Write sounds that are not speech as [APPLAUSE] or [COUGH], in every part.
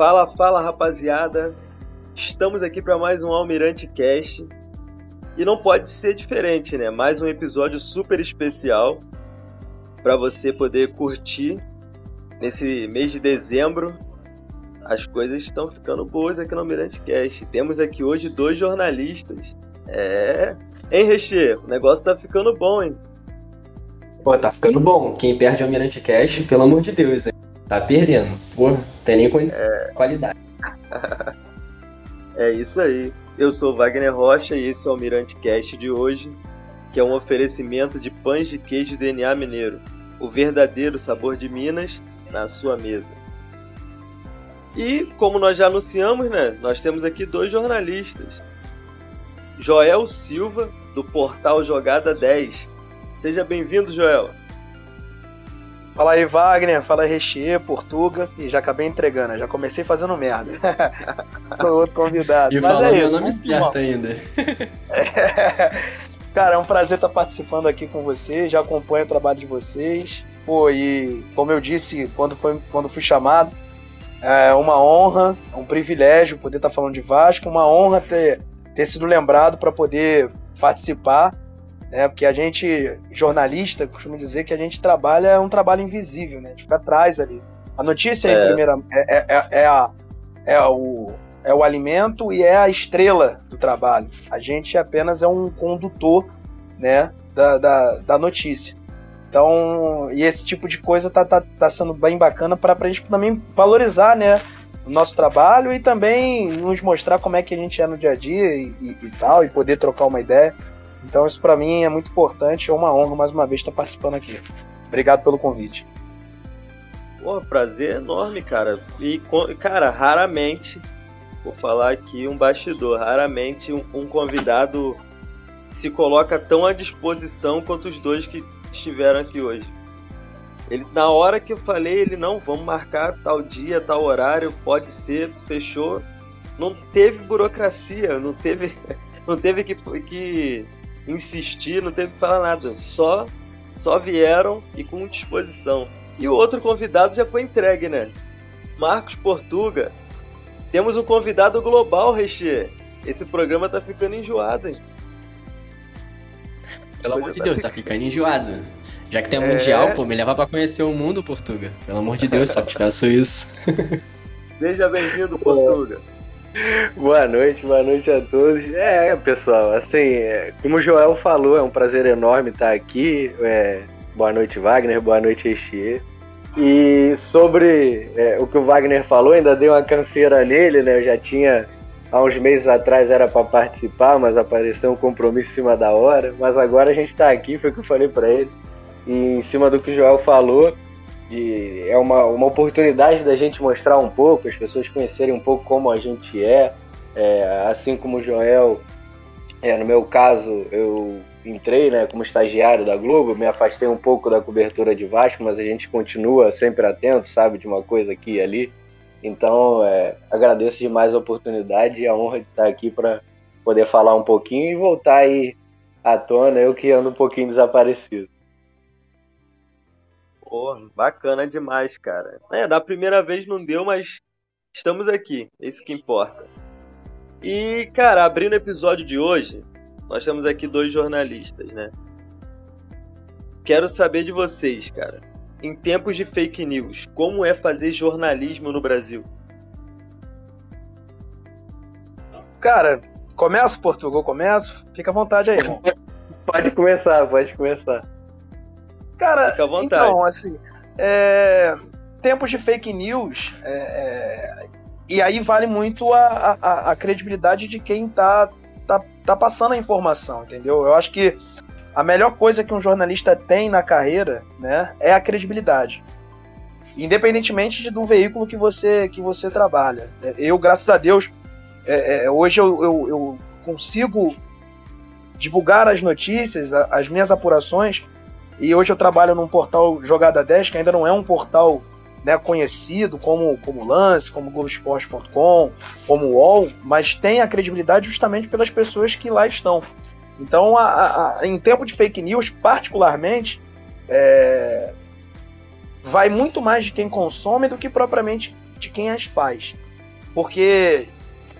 Fala, fala rapaziada. Estamos aqui para mais um Almirante Cast. E não pode ser diferente, né? Mais um episódio super especial para você poder curtir nesse mês de dezembro. As coisas estão ficando boas aqui no Almirante Cast. Temos aqui hoje dois jornalistas. É. Hein, Reche? O negócio tá ficando bom, hein? Pô, tá ficando bom. Quem perde o Almirante Cast, pelo amor de Deus, hein? Tá perdendo. Pô, tem nem condição. É... Qualidade. [LAUGHS] é isso aí. Eu sou Wagner Rocha e esse é o Almirante Cast de hoje, que é um oferecimento de pães de queijo DNA mineiro, o verdadeiro sabor de Minas na sua mesa. E como nós já anunciamos, né, nós temos aqui dois jornalistas. Joel Silva, do portal Jogada 10. Seja bem-vindo, Joel. Fala aí, Wagner. Fala aí, Rechier, Portuga. E já acabei entregando, já comecei fazendo merda. [LAUGHS] Com outro convidado. E Mas é isso. Meu nome esperto ainda. [LAUGHS] Cara, é um prazer estar participando aqui com vocês. Já acompanho o trabalho de vocês. Pô, e como eu disse quando, foi, quando fui chamado, é uma honra, é um privilégio poder estar falando de Vasco, uma honra ter, ter sido lembrado para poder participar né? Porque a gente, jornalista, costuma dizer que a gente trabalha é um trabalho invisível, né? A gente fica atrás ali. A notícia é, primeira, é, é, é, é, a, é, o, é o alimento e é a estrela do trabalho. A gente apenas é um condutor, né? Da, da, da notícia. Então, e esse tipo de coisa tá, tá, tá sendo bem bacana para a gente também valorizar, né? O nosso trabalho e também nos mostrar como é que a gente é no dia a dia e, e, e tal, e poder trocar uma ideia. Então isso para mim é muito importante, é uma honra mais uma vez estar participando aqui. Obrigado pelo convite. Pô, prazer enorme, cara. E, cara, raramente, vou falar aqui um bastidor, raramente um, um convidado se coloca tão à disposição quanto os dois que estiveram aqui hoje. Ele, na hora que eu falei, ele não, vamos marcar tal dia, tal horário, pode ser, fechou. Não teve burocracia, não teve, [LAUGHS] não teve que, que insistir, não teve que falar nada. Só, só vieram e com disposição. E o outro convidado já foi entregue, né? Marcos Portuga. Temos um convidado global, Reche. Esse programa tá ficando enjoado, hein? Pelo amor de Deus, tá ficando enjoado. Já que tem é... mundial, pô, me leva pra conhecer o mundo, Portuga. Pelo amor de Deus, só te peço isso. Seja bem-vindo, [LAUGHS] Portuga. Boa noite, boa noite a todos. É, pessoal, assim, é, como o Joel falou, é um prazer enorme estar aqui. É, boa noite, Wagner, boa noite, Rechier. E sobre é, o que o Wagner falou, ainda dei uma canseira nele, né? Eu já tinha, há uns meses atrás, era para participar, mas apareceu um compromisso em cima da hora. Mas agora a gente está aqui, foi o que eu falei para ele. E em cima do que o Joel falou, e é uma, uma oportunidade da gente mostrar um pouco, as pessoas conhecerem um pouco como a gente é, é assim como o Joel, é, no meu caso, eu entrei né, como estagiário da Globo, me afastei um pouco da cobertura de Vasco, mas a gente continua sempre atento, sabe, de uma coisa aqui e ali. Então, é, agradeço demais a oportunidade e a honra de estar aqui para poder falar um pouquinho e voltar aí à tona, eu que ando um pouquinho desaparecido. Pô, bacana demais, cara. É, da primeira vez não deu, mas estamos aqui. É isso que importa. E, cara, abrindo o episódio de hoje, nós temos aqui dois jornalistas, né? Quero saber de vocês, cara. Em tempos de fake news, como é fazer jornalismo no Brasil? Cara, começa, Portugal, começo. Fica à vontade aí, irmão. [LAUGHS] Pode começar, pode começar. Cara, então, assim, é, tempos de fake news, é, é, e aí vale muito a, a, a, credibilidade de quem tá, tá, tá passando a informação, entendeu? Eu acho que a melhor coisa que um jornalista tem na carreira, né, é a credibilidade. Independentemente de, do veículo que você, que você trabalha. Eu, graças a Deus, é, é, hoje eu, eu, eu consigo divulgar as notícias, as minhas apurações e hoje eu trabalho num portal Jogada 10, que ainda não é um portal né, conhecido como, como Lance, como Globoesporte.com, como UOL, mas tem a credibilidade justamente pelas pessoas que lá estão. Então, a, a, em tempo de fake news, particularmente, é, vai muito mais de quem consome do que propriamente de quem as faz. Porque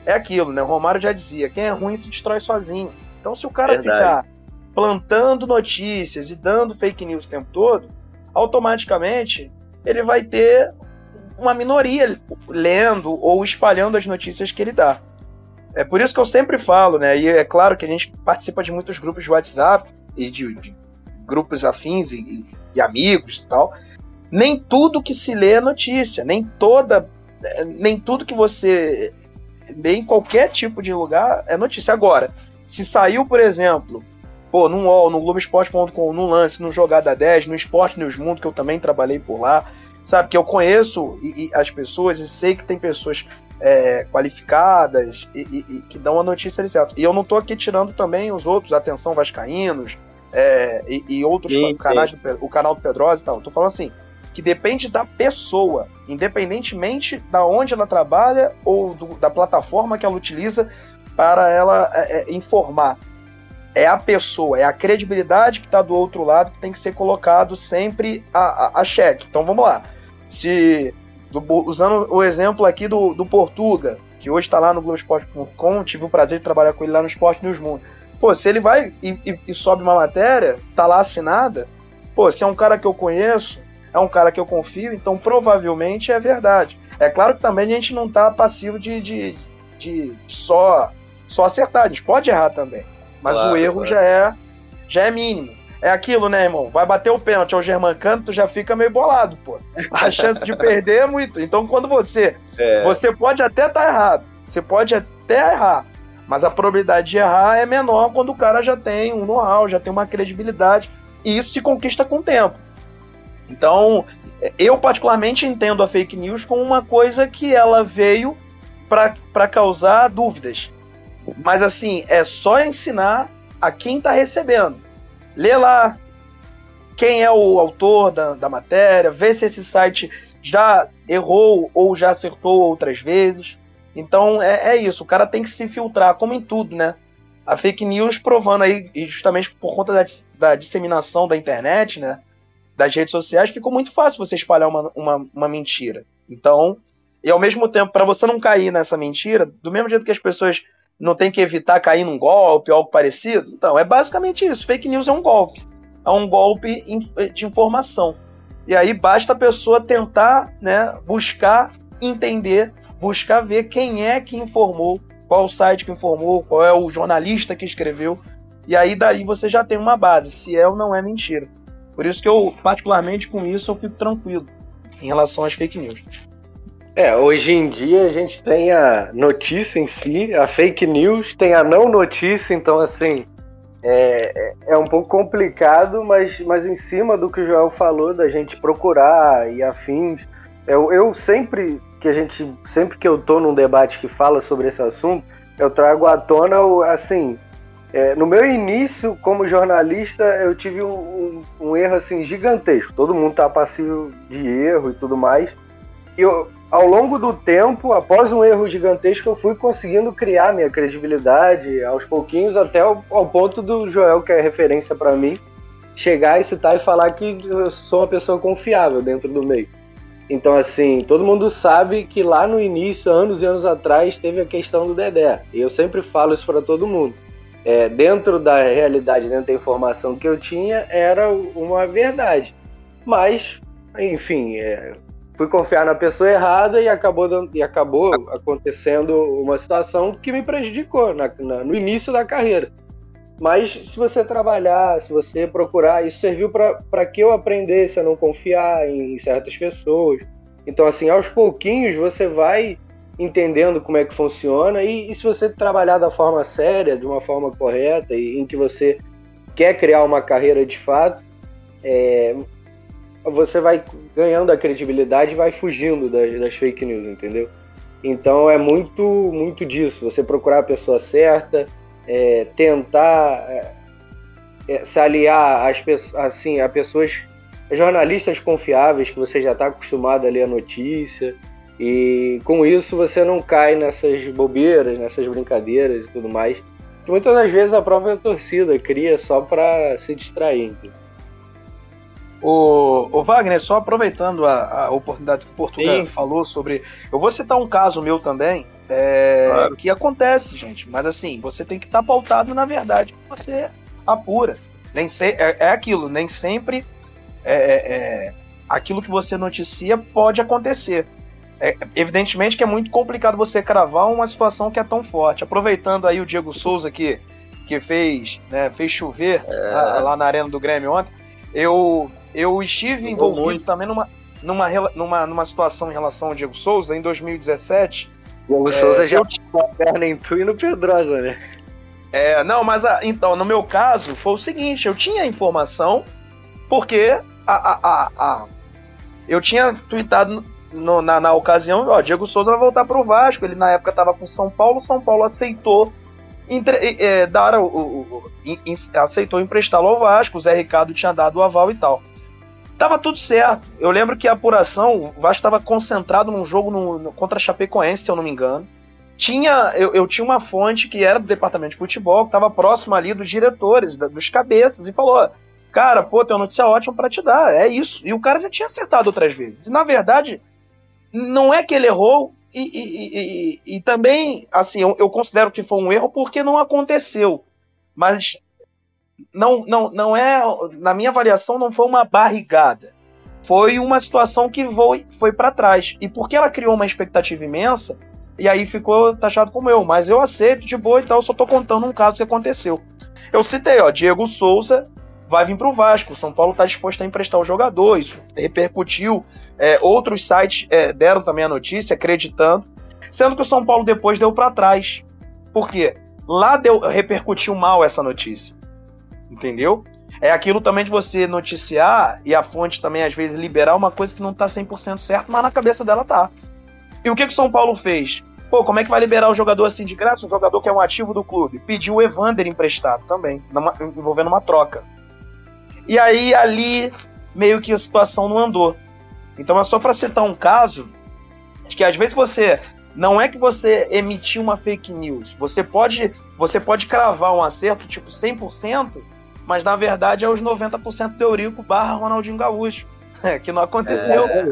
é aquilo, né? O Romário já dizia: quem é ruim se destrói sozinho. Então, se o cara Verdade. ficar plantando notícias e dando fake news o tempo todo, automaticamente ele vai ter uma minoria lendo ou espalhando as notícias que ele dá. É por isso que eu sempre falo, né? E é claro que a gente participa de muitos grupos de WhatsApp e de, de grupos afins e, e, amigos e tal. Nem tudo que se lê é notícia, nem toda, nem tudo que você lê em qualquer tipo de lugar é notícia. Agora, se saiu, por exemplo, pô, no UOL, no Globoesporte.com, no Lance, no Jogada 10, no Esporte News Mundo, que eu também trabalhei por lá, sabe? Que eu conheço e, e as pessoas e sei que tem pessoas é, qualificadas e, e, e, que dão a notícia ali certo. E eu não tô aqui tirando também os outros, Atenção Vascaínos é, e, outros sim, canais, sim. Do, o canal do Pedrosa e tal. Tô falando assim, que depende da pessoa, independentemente da onde ela trabalha ou do, da plataforma que ela utiliza para ela é, é informar é a pessoa, é a credibilidade que está do outro lado que tem que ser colocado sempre a, a, a cheque. Então vamos lá. Se do, usando o exemplo aqui do, do Portuga, que hoje está lá no Globoesporte.com, tive o prazer de trabalhar com ele lá no Esporte News Mundo. Pô, se ele vai e, e, e, sobe uma matéria, tá lá assinada, pô, se é um cara que eu conheço, é um cara que eu confio, então provavelmente é verdade. É claro que também a gente não tá passivo de, de, de só, só acertar, a gente pode errar também. Mas claro, o erro claro. já é já é mínimo. É aquilo, né, irmão? Vai bater o pênalti ao Germancano, tu já fica meio bolado, pô. A [LAUGHS] chance de perder é muito. Então, quando você. É. Você pode até estar tá errado. Você pode até errar. Mas a probabilidade de errar é menor quando o cara já tem um know-how, já tem uma credibilidade. E isso se conquista com o tempo. Então, eu particularmente entendo a fake news como uma coisa que ela veio para causar dúvidas. Mas assim, é só ensinar a quem está recebendo. Lê lá quem é o autor da, da matéria, vê se esse site já errou ou já acertou outras vezes. Então é, é isso, o cara tem que se filtrar, como em tudo, né? A fake news provando aí, justamente por conta da, da disseminação da internet, né? Das redes sociais, ficou muito fácil você espalhar uma, uma, uma mentira. Então, e ao mesmo tempo, para você não cair nessa mentira, do mesmo jeito que as pessoas não tem que evitar cair num golpe, algo parecido? Então, é basicamente isso. Fake news é um golpe. É um golpe de informação. E aí basta a pessoa tentar né, buscar entender, buscar ver quem é que informou, qual o site que informou, qual é o jornalista que escreveu. E aí daí você já tem uma base, se é ou não é mentira. Por isso que eu, particularmente com isso, eu fico tranquilo em relação às fake news. É, hoje em dia a gente tem a notícia em si, a fake news, tem a não notícia, então assim, é, é um pouco complicado, mas, mas em cima do que o Joel falou, da gente procurar e afins, eu, eu sempre que a gente, sempre que eu tô num debate que fala sobre esse assunto, eu trago à tona, assim, é, no meu início como jornalista, eu tive um, um, um erro assim gigantesco. Todo mundo tá passivo de erro e tudo mais. E eu, ao longo do tempo, após um erro gigantesco, eu fui conseguindo criar minha credibilidade aos pouquinhos, até ao, ao ponto do Joel, que é referência para mim, chegar e citar e falar que eu sou uma pessoa confiável dentro do meio. Então, assim, todo mundo sabe que lá no início, anos e anos atrás, teve a questão do Dedé. E eu sempre falo isso para todo mundo. É, dentro da realidade, dentro da informação que eu tinha, era uma verdade. Mas, enfim, é, fui confiar na pessoa errada e acabou, e acabou acontecendo uma situação que me prejudicou na, na, no início da carreira. Mas se você trabalhar, se você procurar, isso serviu para que eu aprendesse a não confiar em, em certas pessoas. Então, assim, aos pouquinhos você vai entendendo como é que funciona e, e, se você trabalhar da forma séria, de uma forma correta e em que você quer criar uma carreira de fato, é, você vai ganhando a credibilidade e vai fugindo das, das, fake news, entendeu? Então é muito, muito disso. Você procurar a pessoa certa, é, tentar é, é se aliar às assim, a pessoas, jornalistas confiáveis que você já está acostumado a ler a notícia. E com isso você não cai nessas bobeiras, nessas brincadeiras e tudo mais. Que muitas das vezes a própria torcida cria só para se distrair. O, o Wagner, só aproveitando a, a oportunidade que o Portugal Sim. falou sobre. Eu vou citar um caso meu também, é, claro. que acontece, gente. Mas assim, você tem que estar tá pautado na verdade que você apura. Nem se, é, é aquilo, nem sempre é, é, é, aquilo que você noticia pode acontecer. É, evidentemente que é muito complicado você cravar uma situação que é tão forte. Aproveitando aí o Diego Souza que, que fez, né, fez chover lá, lá na arena do Grêmio ontem, eu eu estive Jogou envolvido muito. também numa, numa, numa, numa situação em relação ao Diego Souza em 2017. Diego é, Souza já tinha a perna em tu e no Pedrosa, né? É, não, mas a, então, no meu caso, foi o seguinte: eu tinha informação, porque a, a, a, a eu tinha tweetado no, na, na ocasião, ó, Diego Souza vai voltar pro Vasco. Ele na época estava com São Paulo, São Paulo aceitou entre, é, dar o, o, o, aceitou emprestá-lo ao Vasco, o Zé Ricardo tinha dado o aval e tal. Tava tudo certo. Eu lembro que a apuração, o Vasco estava concentrado num jogo no, no, contra a Chapecoense, se eu não me engano. Tinha, eu, eu, tinha uma fonte que era do departamento de futebol, que estava próximo ali dos diretores, da, dos cabeças, e falou: Cara, pô, tem uma notícia ótima para te dar, é isso. E o cara já tinha acertado outras vezes. E na verdade, não é que ele errou, e, e, e, e também, assim, eu, eu considero que foi um erro porque não aconteceu. Mas não, não, não é, na minha avaliação, não foi uma barrigada. Foi uma situação que foi, foi para trás. E porque ela criou uma expectativa imensa, e aí ficou taxado como eu. Mas eu aceito de boa e tal, só tô contando um caso que aconteceu. Eu citei, ó, Diego Souza vai vir pro Vasco. O São Paulo tá disposto a emprestar o jogador. Isso repercutiu. É, outros sites é, deram também a notícia, acreditando. Sendo que o São Paulo depois deu para trás. Por quê? Lá deu, repercutiu mal essa notícia entendeu? É aquilo também de você noticiar e a fonte também às vezes liberar uma coisa que não tá 100% certo, mas na cabeça dela tá. E o que, que o São Paulo fez? Pô, como é que vai liberar o jogador assim de graça? Um jogador que é um ativo do clube. Pediu o Evander emprestado também, numa, envolvendo uma troca. E aí ali meio que a situação não andou. Então é só para citar um caso de que às vezes você não é que você emitiu uma fake news, você pode você pode cravar um acerto tipo 100%, mas na verdade é os 90% do Eurico barra Ronaldinho Gaúcho. [LAUGHS] É, que não aconteceu. É.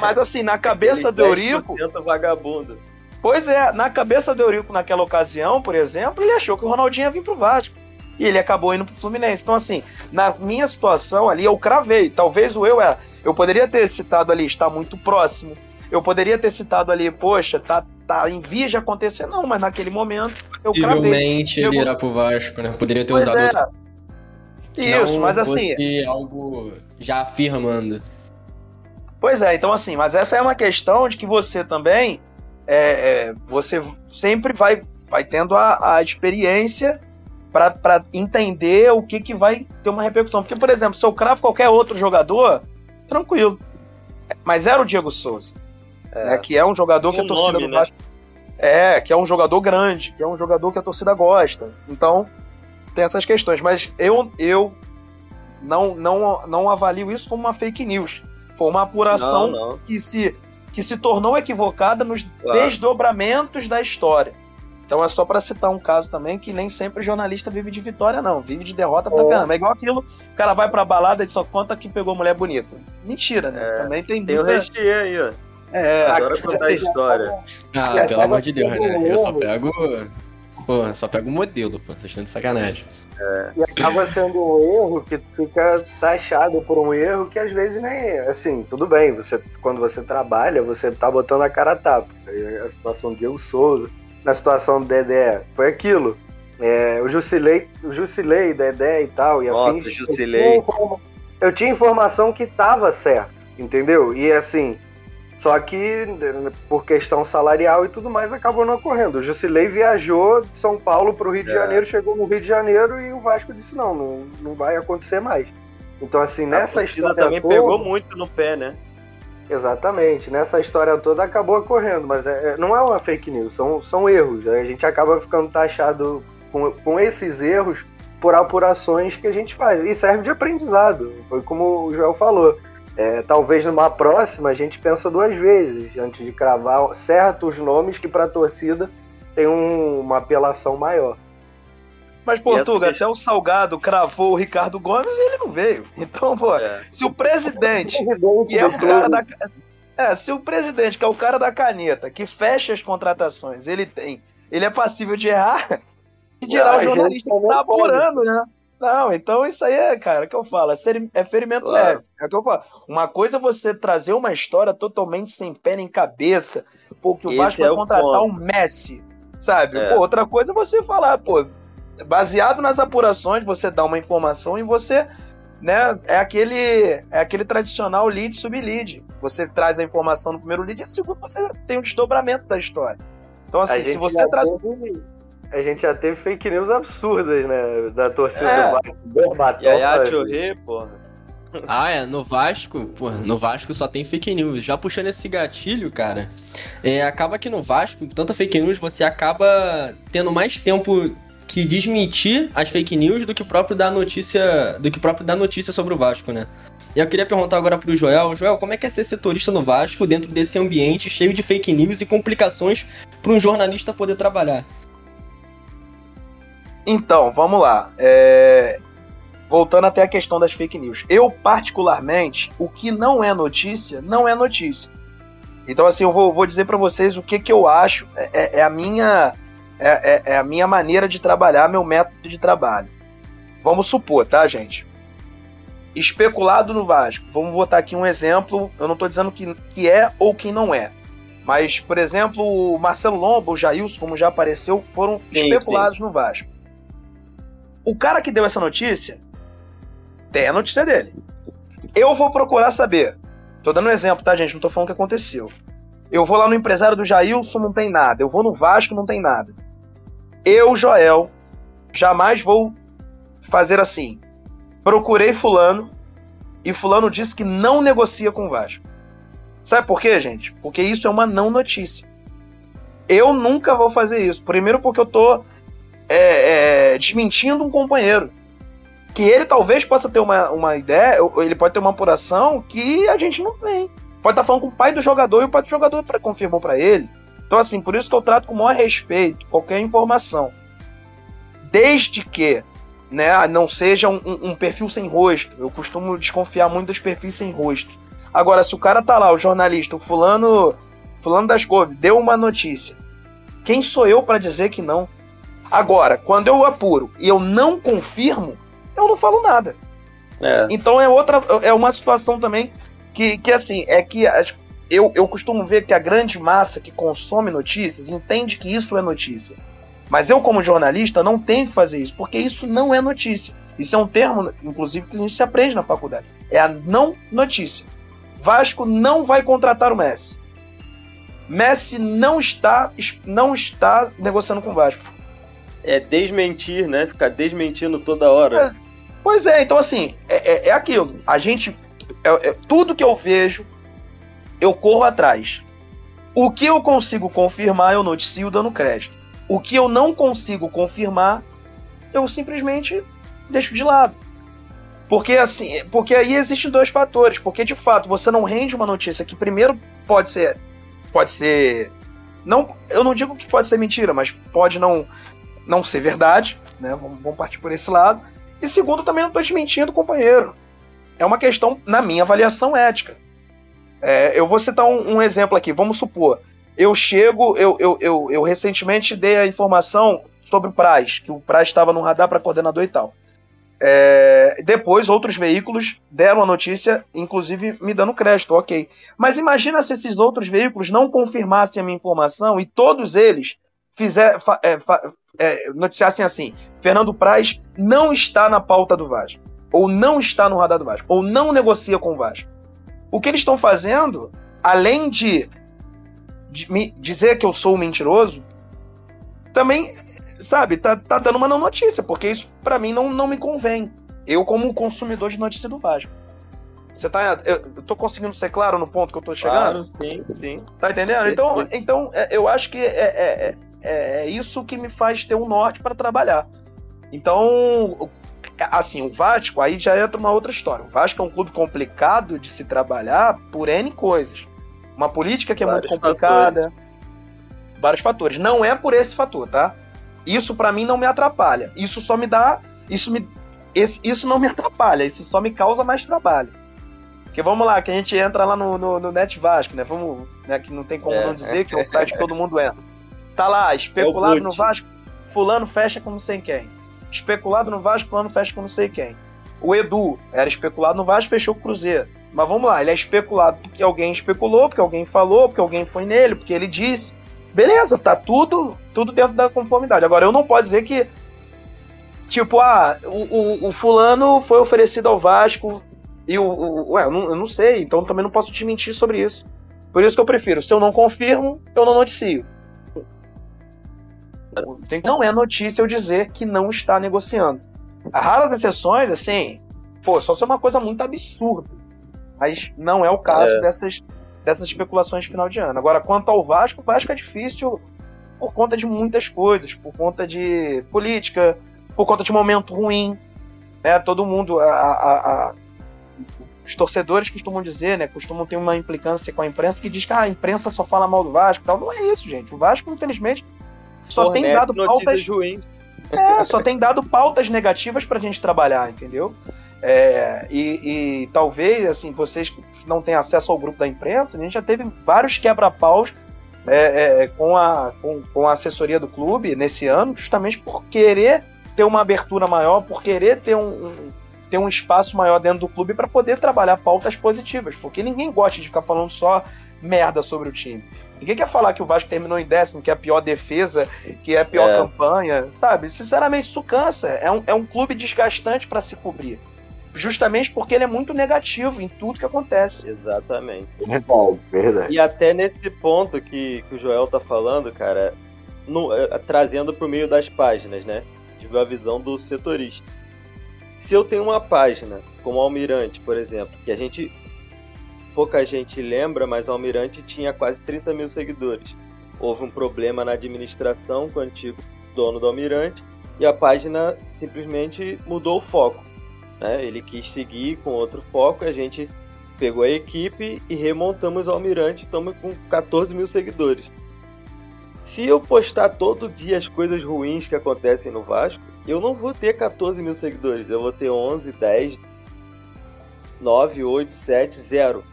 Mas assim, na cabeça do Eurico. vagabundo. Pois é, na cabeça do Eurico naquela ocasião, por exemplo, ele achou que o Ronaldinho ia vir pro Vasco. E ele acabou indo pro Fluminense. Então, assim, na minha situação ali, eu cravei. Talvez o eu é. Eu poderia ter citado ali, está muito próximo. Eu poderia ter citado ali, poxa, tá, tá em vias de acontecer. Não, mas naquele momento eu cravei. Possivelmente ele irá pro Vasco, né? Poderia ter pois usado é. outro isso, não mas assim. algo já afirmando. Pois é, então assim, mas essa é uma questão de que você também. É, é, você sempre vai, vai tendo a, a experiência para entender o que, que vai ter uma repercussão. Porque, por exemplo, se eu cravo qualquer outro jogador, tranquilo. Mas era o Diego Souza. É. Né, que é um jogador que a torcida nome, do Vasco. Né? É, que é um jogador grande, que é um jogador que a torcida gosta. Então, tem essas questões, mas eu, eu não, não, não avalio isso como uma fake news. Foi uma apuração não, não. Que, se, que se tornou equivocada nos claro. desdobramentos da história. Então é só para citar um caso também que nem sempre jornalista vive de vitória, não. Vive de derrota pra oh. caramba. É igual aquilo, o cara vai pra balada e só conta que pegou mulher bonita. Mentira, né? É, também tem Tem o recheio aí, ó. É, Agora contar a [LAUGHS] história. Ah, pelo amor de Deus, né? Eu só pego Pô, só pega o modelo, pô. Vocês estão de sacanagem. É. E acaba sendo um erro que fica taxado por um erro que às vezes nem. Assim, tudo bem, você, quando você trabalha, você tá botando a cara a tapa. A situação do Diego Souza, na situação do Dedé, foi aquilo. É, o Jusilei, o Jusilei, Dedé e tal. E Nossa, afins, Jusilei. Eu tinha, eu tinha informação que tava certo, entendeu? E assim, só que, por questão salarial e tudo mais, acabou não ocorrendo. O Jusilei viajou de São Paulo para o Rio é. de Janeiro, chegou no Rio de Janeiro e o Vasco disse: não, não, não vai acontecer mais. Então, assim, nessa a história. também toda, pegou muito no pé, né? Exatamente. Nessa história toda acabou ocorrendo, mas é, é, não é uma fake news, são, são erros. A gente acaba ficando taxado com, com esses erros por apurações que a gente faz. E serve de aprendizado. Foi como o Joel falou é, talvez numa próxima a gente pensa duas vezes antes de cravar certos nomes que para a torcida tem um, uma apelação maior. Mas, Portuga, até o Salgado cravou o Ricardo Gomes e ele não veio. [LAUGHS] Então, pô, é. se o presidente, que é o cara da. É, se o presidente, que é o cara da caneta, que fecha as contratações, ele tem. Ele é passível de errar, [LAUGHS] e dirá o jornalista que tá apurando, né? Não, então isso aí é, cara, é o que eu falo, é, ser, é ferimento claro. leve. É o que eu falo. Uma coisa é você trazer uma história totalmente sem pé nem cabeça, porque o Vasco vai é contratar um Messi, sabe? É. Pô, outra coisa é você falar, pô, baseado nas apurações, você dá uma informação e você, né, é aquele é aquele tradicional lead sub-lead. Você traz a informação no primeiro lead e no segundo você tem um desdobramento da história. Então assim, se você traz teve, a gente já teve fake news absurdas, né, da torcida é. do Vasco. E aí, porra. Ah, é, no Vasco, pô, no Vasco só tem fake news. Já puxando esse gatilho, cara, é, acaba que no Vasco, tanta fake news, você acaba tendo mais tempo que desmentir as fake news do que próprio dar notícia, do que próprio dar notícia sobre o Vasco, né? E eu queria perguntar agora pro Joel, Joel, como é que é ser setorista no Vasco dentro desse ambiente cheio de fake news e complicações para um jornalista poder trabalhar? Então, vamos lá. É... Voltando até a questão das fake news. Eu, particularmente, o que não é notícia, não é notícia. Então, assim, eu vou, vou dizer para vocês o que, que eu acho. É, é, é a minha é, é, é a minha maneira de trabalhar, meu método de trabalho. Vamos supor, tá, gente? Especulado no Vasco. Vamos botar aqui um exemplo. Eu não estou dizendo que, que é ou que não é. Mas, por exemplo, o Marcelo Lombo, o Jailson, como já apareceu, foram sim, especulados sim. no Vasco. O cara que deu essa notícia tem a notícia dele. Eu vou procurar saber. Tô dando um exemplo, tá, gente? Não tô falando o que aconteceu. Eu vou lá no empresário do Jailson, não tem nada. Eu vou no Vasco, não tem nada. Eu, Joel, jamais vou fazer assim. Procurei Fulano e Fulano disse que não negocia com o Vasco. Sabe por quê, gente? Porque isso é uma não notícia. Eu nunca vou fazer isso. Primeiro, porque eu tô é, é, desmentindo um companheiro. Que ele talvez possa ter uma, uma ideia, ele pode ter uma apuração que a gente não tem. Pode estar falando com o pai do jogador e o pai do jogador confirmou para ele. Então, assim, por isso que eu trato com o maior respeito qualquer informação. Desde que né, não seja um, um, perfil sem rosto. Eu costumo desconfiar muito dos perfis sem rosto. Agora, se o cara tá lá, o jornalista, o fulano, fulano das couves, deu uma notícia. Quem sou eu para dizer que não? Agora, quando eu apuro e eu não confirmo, eu não falo nada. É. Então é outra, é uma situação também que, que assim, é que eu, eu costumo ver que a grande massa que consome notícias entende que isso é notícia. Mas eu, como jornalista, não tenho que fazer isso, porque isso não é notícia. Isso é um termo, inclusive, que a gente se aprende na faculdade. É a não notícia. Vasco não vai contratar o Messi. Messi não está, não está negociando com o Vasco. É desmentir, né? Ficar desmentindo toda hora. É, pois é, então assim, é, é, é aquilo. A gente. É, é, tudo que eu vejo, eu corro atrás. O que eu consigo confirmar, eu noticio dando crédito. O que eu não consigo confirmar, eu simplesmente deixo de lado. Porque assim, porque aí existem dois fatores, porque de fato você não rende uma notícia que primeiro pode ser pode ser não, eu não digo que pode ser mentira, mas pode não não ser verdade, né? Vamos, vamos partir por esse lado. E segundo, também não estou desmentindo companheiro. É uma questão, na minha avaliação, ética. É, eu vou citar um, um, exemplo aqui. Vamos supor, eu chego, eu, eu, eu, eu recentemente dei a informação sobre o Praz, que o Praz estava no radar para coordenador e tal. É, depois, outros veículos deram a notícia, inclusive me dando crédito, ok. Mas imagina se esses outros veículos não confirmassem a minha informação e todos eles fizer, fa, é, fa, é, noticiassem assim: Fernando Praz não está na pauta do Vasco, ou não está no radar do Vasco, ou não negocia com o Vasco. O que eles estão fazendo, além de, de me dizer que eu sou um mentiroso, também, sabe, tá, tá dando uma não notícia, porque isso para mim não, não me convém. Eu, como consumidor de notícia do Vasco. Você tá. Eu, eu tô conseguindo ser claro no ponto que eu tô chegando? Claro, sim, sim. Tá entendendo? Então, então é, eu acho que é, é, é, é isso que me faz ter um norte para trabalhar. Então, assim, o Vasco aí já entra uma outra história. O Vasco é um clube complicado de se trabalhar por N coisas. Uma política que é vários muito complicada. Fatores. Vários fatores. Não é por esse fator, tá? Isso para mim não me atrapalha. Isso só me dá. Isso, me, esse, isso não me atrapalha, isso só me causa mais trabalho. Porque vamos lá, que a gente entra lá no, no, no Net Vasco, né? Vamos, né? Que não tem como É. não dizer que é um site que todo mundo entra. Tá lá, especulado É no. Vasco, fulano fecha com não sei quem. Especulado no Vasco, fulano fecha com não sei quem. O Edu era especulado no Vasco, fechou o Cruzeiro. Mas vamos lá, ele é especulado porque alguém especulou, porque alguém falou, porque alguém foi nele, porque ele disse. Beleza, tá tudo, tudo dentro da conformidade. Agora, eu não posso dizer que Tipo, ah, o, o, o fulano foi oferecido ao Vasco e o. o- ué, eu não, eu não sei, então também não posso te mentir sobre isso. Por isso que eu prefiro, se eu não confirmo, eu não noticio. Não é notícia eu dizer que não está negociando. Há raras exceções, assim, pô, só se é uma coisa muito absurda. Mas não é o caso É. dessas, dessas especulações de final de ano. Agora, quanto ao Vasco, o Vasco é difícil por conta de muitas coisas, por conta de política, por conta de momento ruim. Né? Todo mundo, a- a- a- os torcedores costumam dizer, né? Costumam ter uma implicância com a imprensa que diz que ah, a imprensa só fala mal do Vasco tal. Não é isso, gente. O Vasco, infelizmente, só tem Fornece dado pautas. ruins. É, só tem dado pautas negativas pra gente trabalhar, entendeu? É, e, e talvez, assim, vocês que não têm acesso ao grupo da imprensa, a gente já teve vários quebra-paus é, é, com, a, com, com a assessoria do clube nesse ano, justamente por querer ter uma abertura maior, por querer ter um, um- ter um espaço maior dentro do clube para poder trabalhar pautas positivas, porque ninguém gosta de ficar falando só merda sobre o time. Ninguém quer falar que o Vasco terminou em décimo, que é a pior defesa, que é a pior É. campanha, sabe? Sinceramente, isso cansa. É um, é um clube desgastante para se cobrir. Justamente porque ele é muito negativo em tudo que acontece. Exatamente. Verdade, verdade. E até nesse ponto que, que o Joel tá falando, cara, no- eh, trazendo pro meio das páginas, né? Tive a visão do setorista. Se eu tenho uma página, como o Almirante, por exemplo, que a gente. Pouca gente lembra, mas o Almirante tinha quase 30 mil seguidores. Houve um problema na administração com o antigo dono do Almirante e a página simplesmente mudou o foco. Né? Ele quis seguir com outro foco e a gente pegou a equipe e remontamos o Almirante, estamos com 14 mil seguidores. Se eu postar todo dia as coisas ruins que acontecem no Vasco, eu não vou ter 14 mil seguidores, eu vou ter 11, 10, 9, 8, 7, 0.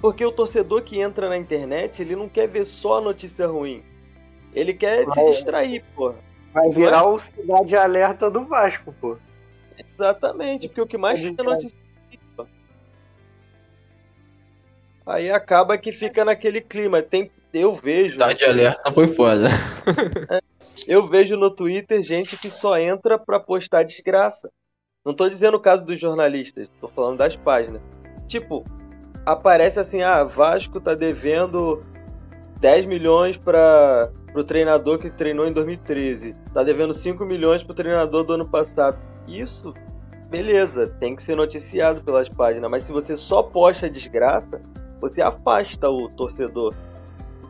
Porque o torcedor que entra na internet, ele não quer ver só a notícia ruim. Ele quer se Vai. distrair, pô. Vai virar o cidade alerta do Vasco, pô. Exatamente, porque o que mais tem crer. notícia. é Aí acaba que fica naquele clima. Tem, eu vejo. Cidade alerta foi foda. Eu vejo no Twitter gente que só entra pra postar desgraça. Não tô dizendo o caso dos jornalistas, tô falando das páginas. Tipo, aparece assim: ah, Vasco tá devendo 10 milhões para pro treinador que treinou em 2013. Tá devendo 5 milhões pro treinador do ano passado. Isso, beleza, tem que ser noticiado pelas páginas, mas se você só posta desgraça, você afasta o torcedor.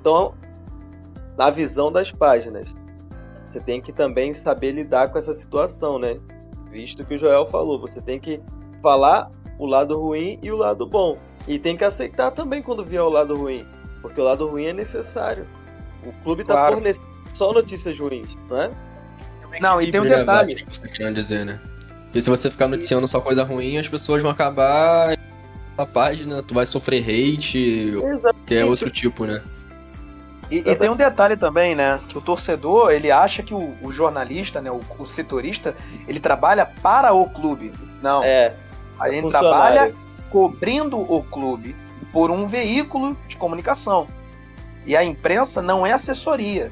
Então, na visão das páginas, você tem que também saber lidar com essa situação, né? Visto que o Joel falou, você tem que falar o lado ruim e o lado bom. E tem que aceitar também quando vier o lado ruim, porque o lado ruim é necessário. O clube tá Claro. fornecendo só notícias ruins, não é? Não, e tem um detalhe. Que você tá querendo dizer, né? Porque se você ficar noticiando só coisa ruim, as pessoas vão acabar na página, tu vai sofrer hate, Exato. que é outro tipo, né? E, e tem um detalhe também, né? Que o torcedor, ele acha que o, o jornalista, né? O, o setorista, ele trabalha para o clube. Não. É, a gente funcionário. trabalha cobrindo o clube por um veículo de comunicação. E a imprensa não é assessoria.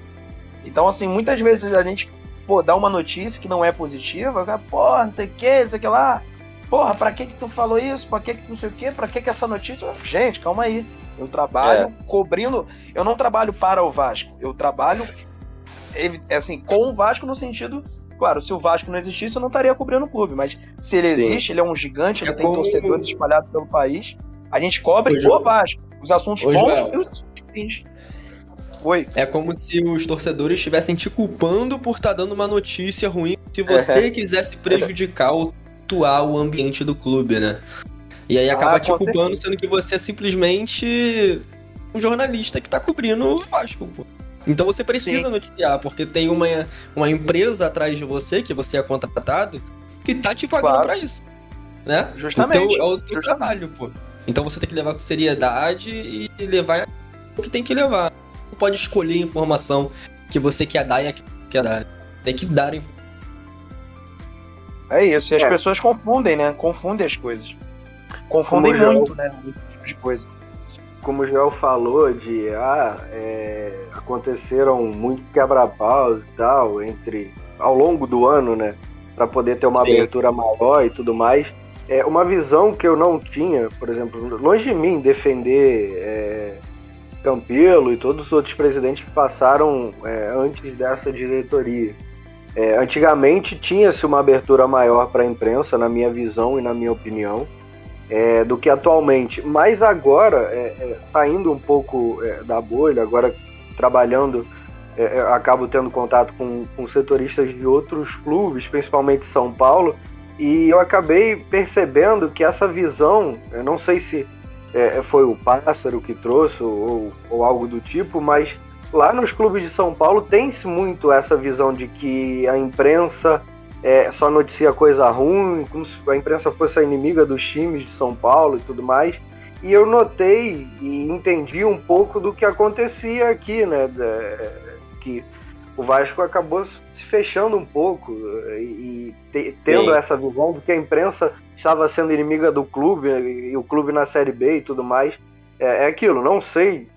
Então, assim, muitas vezes a gente pô, dá uma notícia que não é positiva, cara, porra, não sei o que, não sei o que lá. Porra, pra que que tu falou isso? Pra que que não sei o que? Pra que que essa notícia? Gente, calma aí. Eu trabalho cobrindo. Eu não trabalho para o Vasco. Eu trabalho, assim, com o Vasco no sentido. Claro, se o Vasco não existisse, eu não estaria cobrindo o clube. Mas se ele Sim. existe, ele é um gigante, ele É tem como- torcedores espalhados pelo país. A gente cobre Ô, o. Vasco. Os assuntos Ô, bons Joel. e os assuntos ruins. Oi. É como se os torcedores estivessem te culpando por estar dando uma notícia ruim, se você [LAUGHS] quisesse prejudicar ou atuar o ambiente do clube, né? E aí acaba Ah, te culpando, certeza. sendo que você é simplesmente um jornalista que tá cobrindo o Vasco, pô. Então você precisa Sim. noticiar, porque tem uma, uma empresa atrás de você, que você é contratado, que tá te pagando claro. pra isso. Né? Justamente. Então, é o teu trabalho, pô. Então você tem que levar com seriedade e levar o que tem que levar. Não pode escolher informação que você quer dar e a que quer dar. Tem que dar informação. É isso, e as é. pessoas confundem, né? Confundem as coisas. Confundem muito, né? Esse tipo de coisa. Como o Joel falou, de ah, é, aconteceram muito quebra-paus e tal, entre ao longo do ano, né? Para poder ter uma Sim. abertura maior e tudo mais. É uma visão que eu não tinha, por exemplo, longe de mim defender é, Campelo e todos os outros presidentes que passaram é, antes dessa diretoria. É, antigamente tinha-se uma abertura maior para a imprensa, na minha visão e na minha opinião, é, do que atualmente. Mas agora, é, é saindo um pouco é, da bolha, agora trabalhando, é, acabo tendo contato com, com setoristas de outros clubes, principalmente São Paulo, e eu acabei percebendo que essa visão, eu não sei se foi o pássaro que trouxe ou, ou algo do tipo, mas lá nos clubes de São Paulo tem-se muito essa visão de que a imprensa é, só noticia coisa ruim, como se a imprensa fosse a inimiga dos times de São Paulo e tudo mais. E eu notei e entendi um pouco do que acontecia aqui, né? Que o Vasco acabou se fechando um pouco e, te, tendo essa visão de que a imprensa estava sendo inimiga do clube e o clube na Série B e tudo mais. É, é aquilo, não sei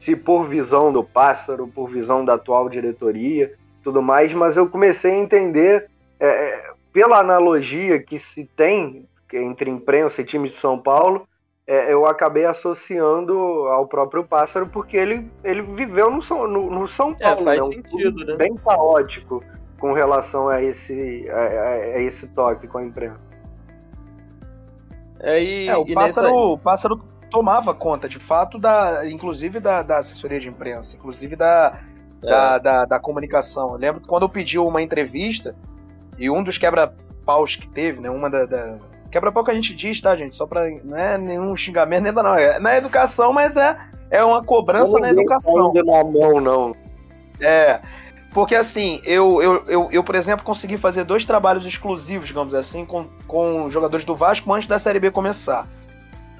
se por visão do pássaro, por visão da atual diretoria, tudo mais, mas eu comecei a entender, é, é, pela analogia que se tem entre imprensa e time de São Paulo, é, eu acabei associando ao próprio pássaro porque ele, ele viveu no São, no, no São é, Paulo, é, faz né? sentido, né? bem caótico com relação a esse, a, a esse toque com a imprensa. É, e, é, o, e pássaro, nessa... o pássaro tomava conta, de fato, da, inclusive da, da assessoria de imprensa, inclusive da, é. da, da, da, comunicação. Eu lembro que quando eu pedi uma entrevista, e um dos quebra-paus que teve, né? Uma da. da... Quebra-pau que a gente diz, tá, gente? Só pra. Não é nenhum xingamento, ainda não. É na educação, mas é, é uma cobrança na educação. Ainda na mão, não. É. Porque assim, eu, eu, eu, eu, por exemplo, consegui fazer dois trabalhos exclusivos, digamos assim, com, com jogadores do Vasco antes da Série B começar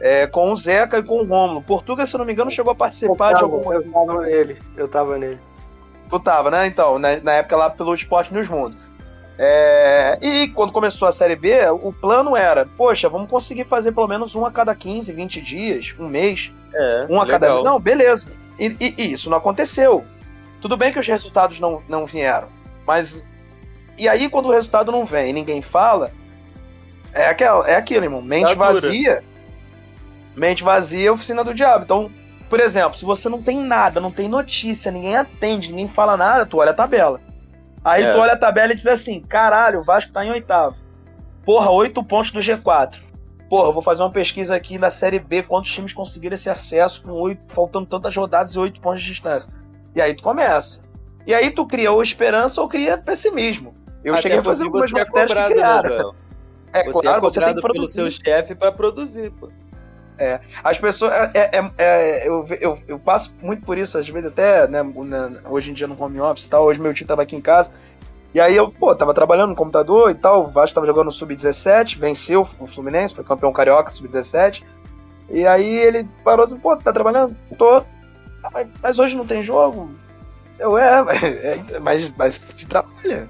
é, com o Zeca e com o Romulo. Portuga, se não me engano, chegou a participar tava, de alguma. Eu tava nele, eu tava nele. Tu tava, né? Então, na, na época lá pelo Esporte News Mundo. É, e quando começou a Série B, o plano era, poxa, vamos conseguir fazer pelo menos um a cada 15, 20 dias, um mês. É, um a legal. cada. Não, beleza. E, e, e, isso não aconteceu. Tudo bem que os resultados não, não vieram, mas. E aí, quando o resultado não vem e ninguém fala, é, aquela, é aquilo, irmão. Mente tá vazia Mente vazia é oficina do diabo. Então, por exemplo, se você não tem nada, não tem notícia, ninguém atende, ninguém fala nada, tu olha a tabela. Aí é. tu olha a tabela e diz assim: caralho, o Vasco tá em oitavo. Porra, oito pontos do G4. Porra, vou fazer uma pesquisa aqui na Série B, quantos times conseguiram esse acesso com oito, faltando tantas rodadas e oito pontos de distância. E aí tu começa. E aí tu cria ou esperança ou cria pessimismo. Eu Até cheguei a fazer algumas é matérias é que criaram. Né, é você claro, é você tem que produzir. pelo seu chefe para produzir, pô. É, as pessoas. É, é, é, é, eu, eu, eu, passo muito por isso, às vezes, até né, hoje em dia no home office e tal. Hoje meu tio tava aqui em casa. E aí eu, pô, tava trabalhando no computador e tal. O Vasco tava jogando no Sub-17, venceu o Fluminense, foi campeão carioca, Sub-17. E aí ele parou assim, pô, tá trabalhando? Tô. Ah, mas, mas, hoje não tem jogo? Eu, é, [LAUGHS] é mas, mas se trabalha.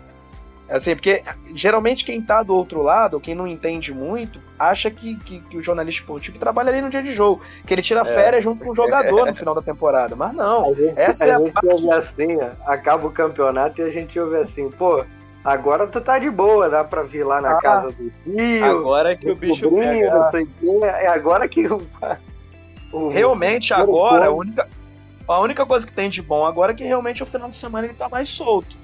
Assim, porque geralmente quem tá do outro lado, quem não entende muito, acha que, que, que o jornalista esportivo trabalha ali no dia de jogo, que ele tira é. férias junto com o jogador no [LAUGHS] final da temporada. Mas não, a gente, essa a é a gente parte... ouve assim, acaba o campeonato e a gente ouve assim, pô, agora tu tá de boa, dá pra vir lá na ah, casa do tio. Agora que o bicho pega. Não sei é agora que o, o realmente agora, a única, a única coisa que tem de bom agora é que realmente o final de semana ele tá mais solto.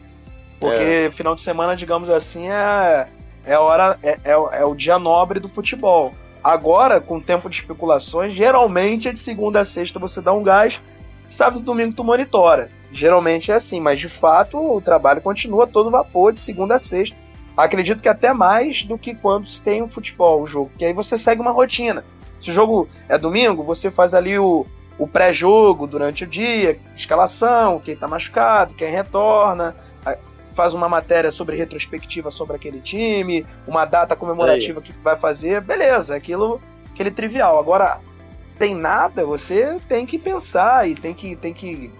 Porque é. final de semana, digamos assim, é, é, hora, é, é, é, o dia nobre do futebol. Agora, com o tempo de especulações, geralmente é de segunda a sexta você dá um gás, sábado e domingo tu monitora. Geralmente é assim, mas de fato o trabalho continua todo vapor de segunda a sexta. Acredito que até mais do que quando se tem o futebol, o jogo, que aí você segue uma rotina. Se o jogo é domingo, você faz ali o, o pré-jogo durante o dia, escalação, quem tá machucado, quem retorna, faz uma matéria sobre retrospectiva sobre aquele time, uma data comemorativa Aí. que vai fazer, beleza, aquilo aquele trivial. Agora, tem nada, você tem que pensar e tem que, tem que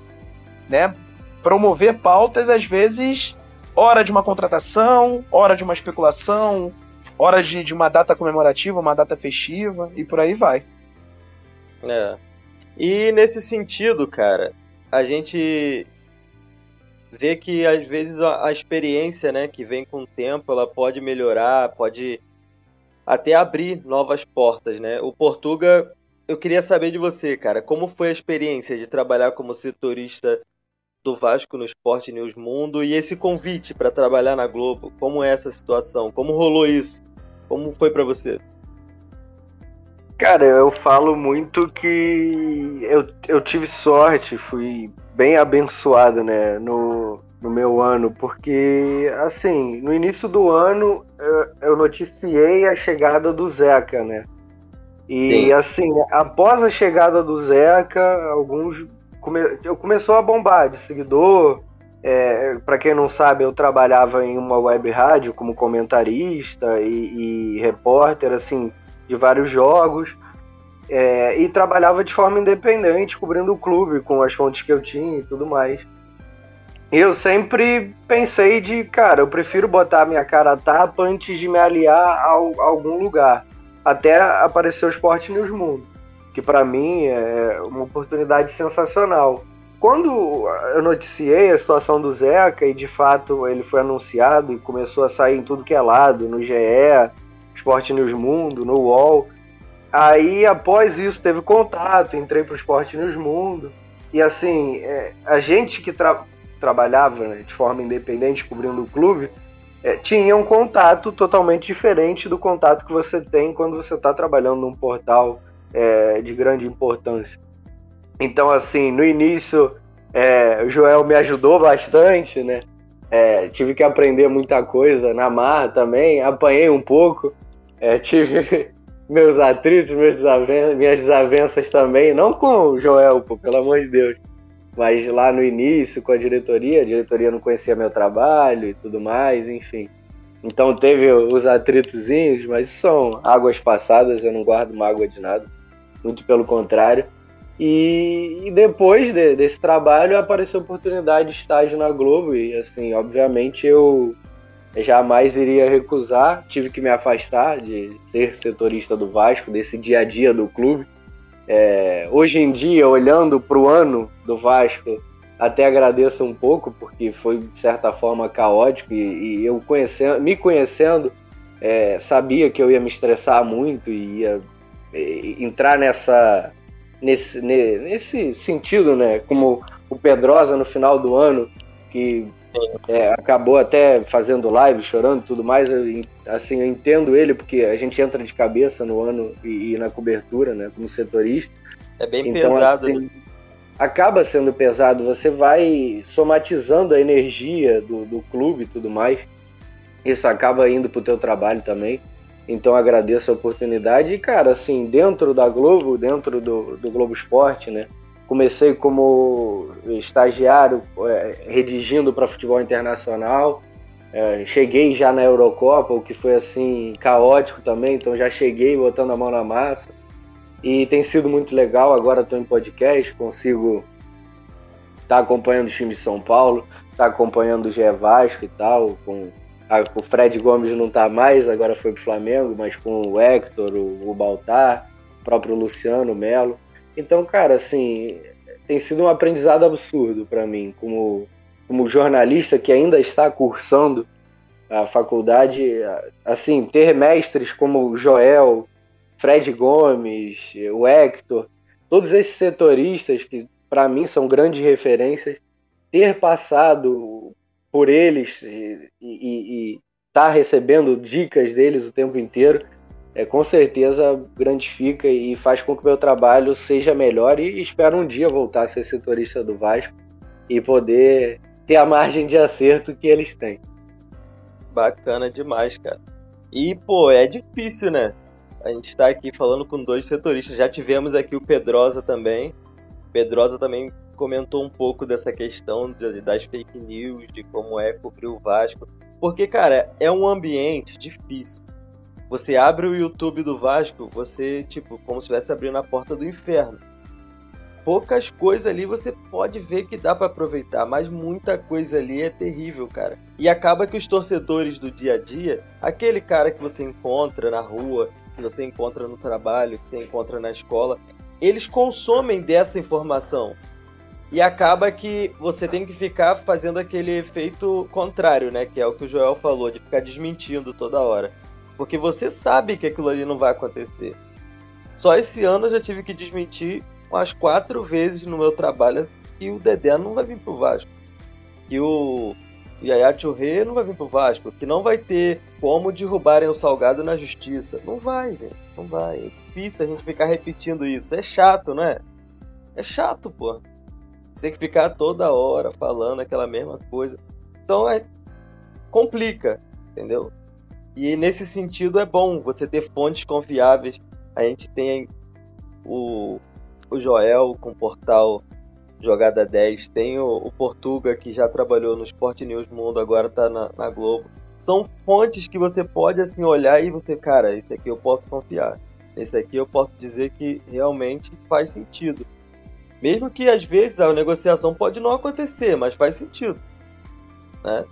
né, promover pautas, às vezes, hora de uma contratação, hora de uma especulação, hora de, de uma data comemorativa, uma data festiva e por aí vai. É. E nesse sentido, cara, a gente vê que às vezes a, a, experiência, né, que vem com o tempo, ela pode melhorar, pode até abrir novas portas, né? O Portuga, eu queria saber de você, cara, como foi a experiência de trabalhar como setorista do Vasco no Esporte News Mundo e esse convite para trabalhar na Globo? Como é essa situação? Como rolou isso? Como foi para você? Cara, eu falo muito que eu, eu tive sorte, fui bem abençoado, né, no, no meu ano, porque, assim, no início do ano eu, eu noticiei a chegada do Zeca, né? E, Sim. assim, após a chegada do Zeca, alguns. Come, eu começou a bombar de seguidor. É, para quem não sabe, eu trabalhava em uma web rádio como comentarista e, e repórter, assim, de vários jogos. É, e trabalhava de forma independente, cobrindo o clube com as fontes que eu tinha e tudo mais. E eu sempre pensei de, cara, eu prefiro botar minha cara a tapa antes de me aliar a, a algum lugar. Até aparecer o Sport News Mundo, que para mim é uma oportunidade sensacional. Quando eu noticiei a situação do Zeca e de fato ele foi anunciado e começou a sair em tudo que é lado, no GE, Sport News Mundo, no UOL, Aí, após isso, teve contato, entrei pro Esporte News Mundo. E assim, é, a gente que tra trabalhava né, de forma independente cobrindo o clube, é, tinha um contato totalmente diferente do contato que você tem quando você está trabalhando num portal é, de grande importância. Então, assim, no início, é, o Joel me ajudou bastante, né? É, tive que aprender muita coisa na marra também, apanhei um pouco, é, tive [LAUGHS] meus atritos, meus desaven minhas desavenças também, não com o Joel, pô, pelo amor de Deus, mas lá no início com a diretoria, a diretoria não conhecia meu trabalho e tudo mais, enfim. Então teve os atritozinhos, mas são águas passadas, eu não guardo mágoa de nada, muito pelo contrário. E, e depois de, desse trabalho apareceu a oportunidade de estágio na Globo e assim, obviamente eu jamais iria recusar. Tive que me afastar de ser setorista do Vasco, desse dia a dia do clube. É, hoje em dia, olhando para o ano do Vasco, até agradeço um pouco, porque foi de certa forma caótico e, e eu conhecendo, me conhecendo, é, sabia que eu ia me estressar muito e ia é, entrar nessa nesse, nesse sentido, né? Como o Pedrosa no final do ano, que é, acabou até fazendo live, chorando e tudo mais. Eu, assim, eu entendo ele, porque a gente entra de cabeça no ano e, e na cobertura, né, como setorista. É bem então, pesado. Assim, né? acaba sendo pesado. Você vai somatizando a energia do, do clube e tudo mais. Isso acaba indo pro teu trabalho também. Então agradeço a oportunidade. E, cara, assim, dentro da Globo, dentro do, do Globo Esporte, né? Comecei como estagiário é, redigindo para futebol internacional. É, cheguei já na Eurocopa, o que foi assim caótico também, então já cheguei botando a mão na massa. E tem sido muito legal. Agora estou em podcast, consigo estar tá acompanhando o time de São Paulo, estar tá acompanhando o GE Vasco e tal. Com, a, o Fred Gomes não está mais, agora foi para o Flamengo, mas com o Hector, o, o Baltar, o próprio Luciano Melo. Então, cara, assim, tem sido um aprendizado absurdo para mim, como, como jornalista que ainda está cursando a faculdade, assim, ter mestres como Joel, Fred Gomes, o Hector, todos esses setoristas que para mim são grandes referências, ter passado por eles e estar tá recebendo dicas deles o tempo inteiro é, com certeza grandifica e faz com que meu trabalho seja melhor e espero um dia voltar a ser setorista do Vasco e poder ter a margem de acerto que eles têm. Bacana demais, cara. E, pô, é difícil, né? A gente está aqui falando com dois setoristas. Já tivemos aqui o Pedrosa também. Pedrosa também comentou um pouco dessa questão de, das fake news, de como é cobrir o Vasco. Porque, cara, é um ambiente difícil. Você abre o YouTube do Vasco, você, tipo, como se estivesse abrindo a porta do inferno. Poucas coisas ali você pode ver que dá para aproveitar, mas muita coisa ali é terrível, cara. E acaba que os torcedores do dia a dia, aquele cara que você encontra na rua, que você encontra no trabalho, que você encontra na escola, eles consomem dessa informação. E acaba que você tem que ficar fazendo aquele efeito contrário, né? Que é o que o Joel falou, de ficar desmentindo toda hora. Porque você sabe que aquilo ali não vai acontecer. Só esse ano eu já tive que desmentir umas quatro vezes no meu trabalho que o Dedé não vai vir pro Vasco. Que o Yaya Churré não vai vir pro Vasco. Que não vai ter como derrubarem o Salgado na justiça. Não vai, gente. Não vai. É difícil a gente ficar repetindo isso. É chato, não é? É chato, pô. Tem que ficar toda hora falando aquela mesma coisa. Então é. complica, entendeu? E nesse sentido é bom você ter fontes confiáveis. A gente tem o, o Joel com o portal Jogada 10, tem o, o Portuga que já trabalhou no Sport News Mundo, agora está na, na Globo. São fontes que você pode assim olhar e você, cara, esse aqui eu posso confiar. Esse aqui eu posso dizer que realmente faz sentido. Mesmo que às vezes a negociação pode não acontecer, mas faz sentido. Né?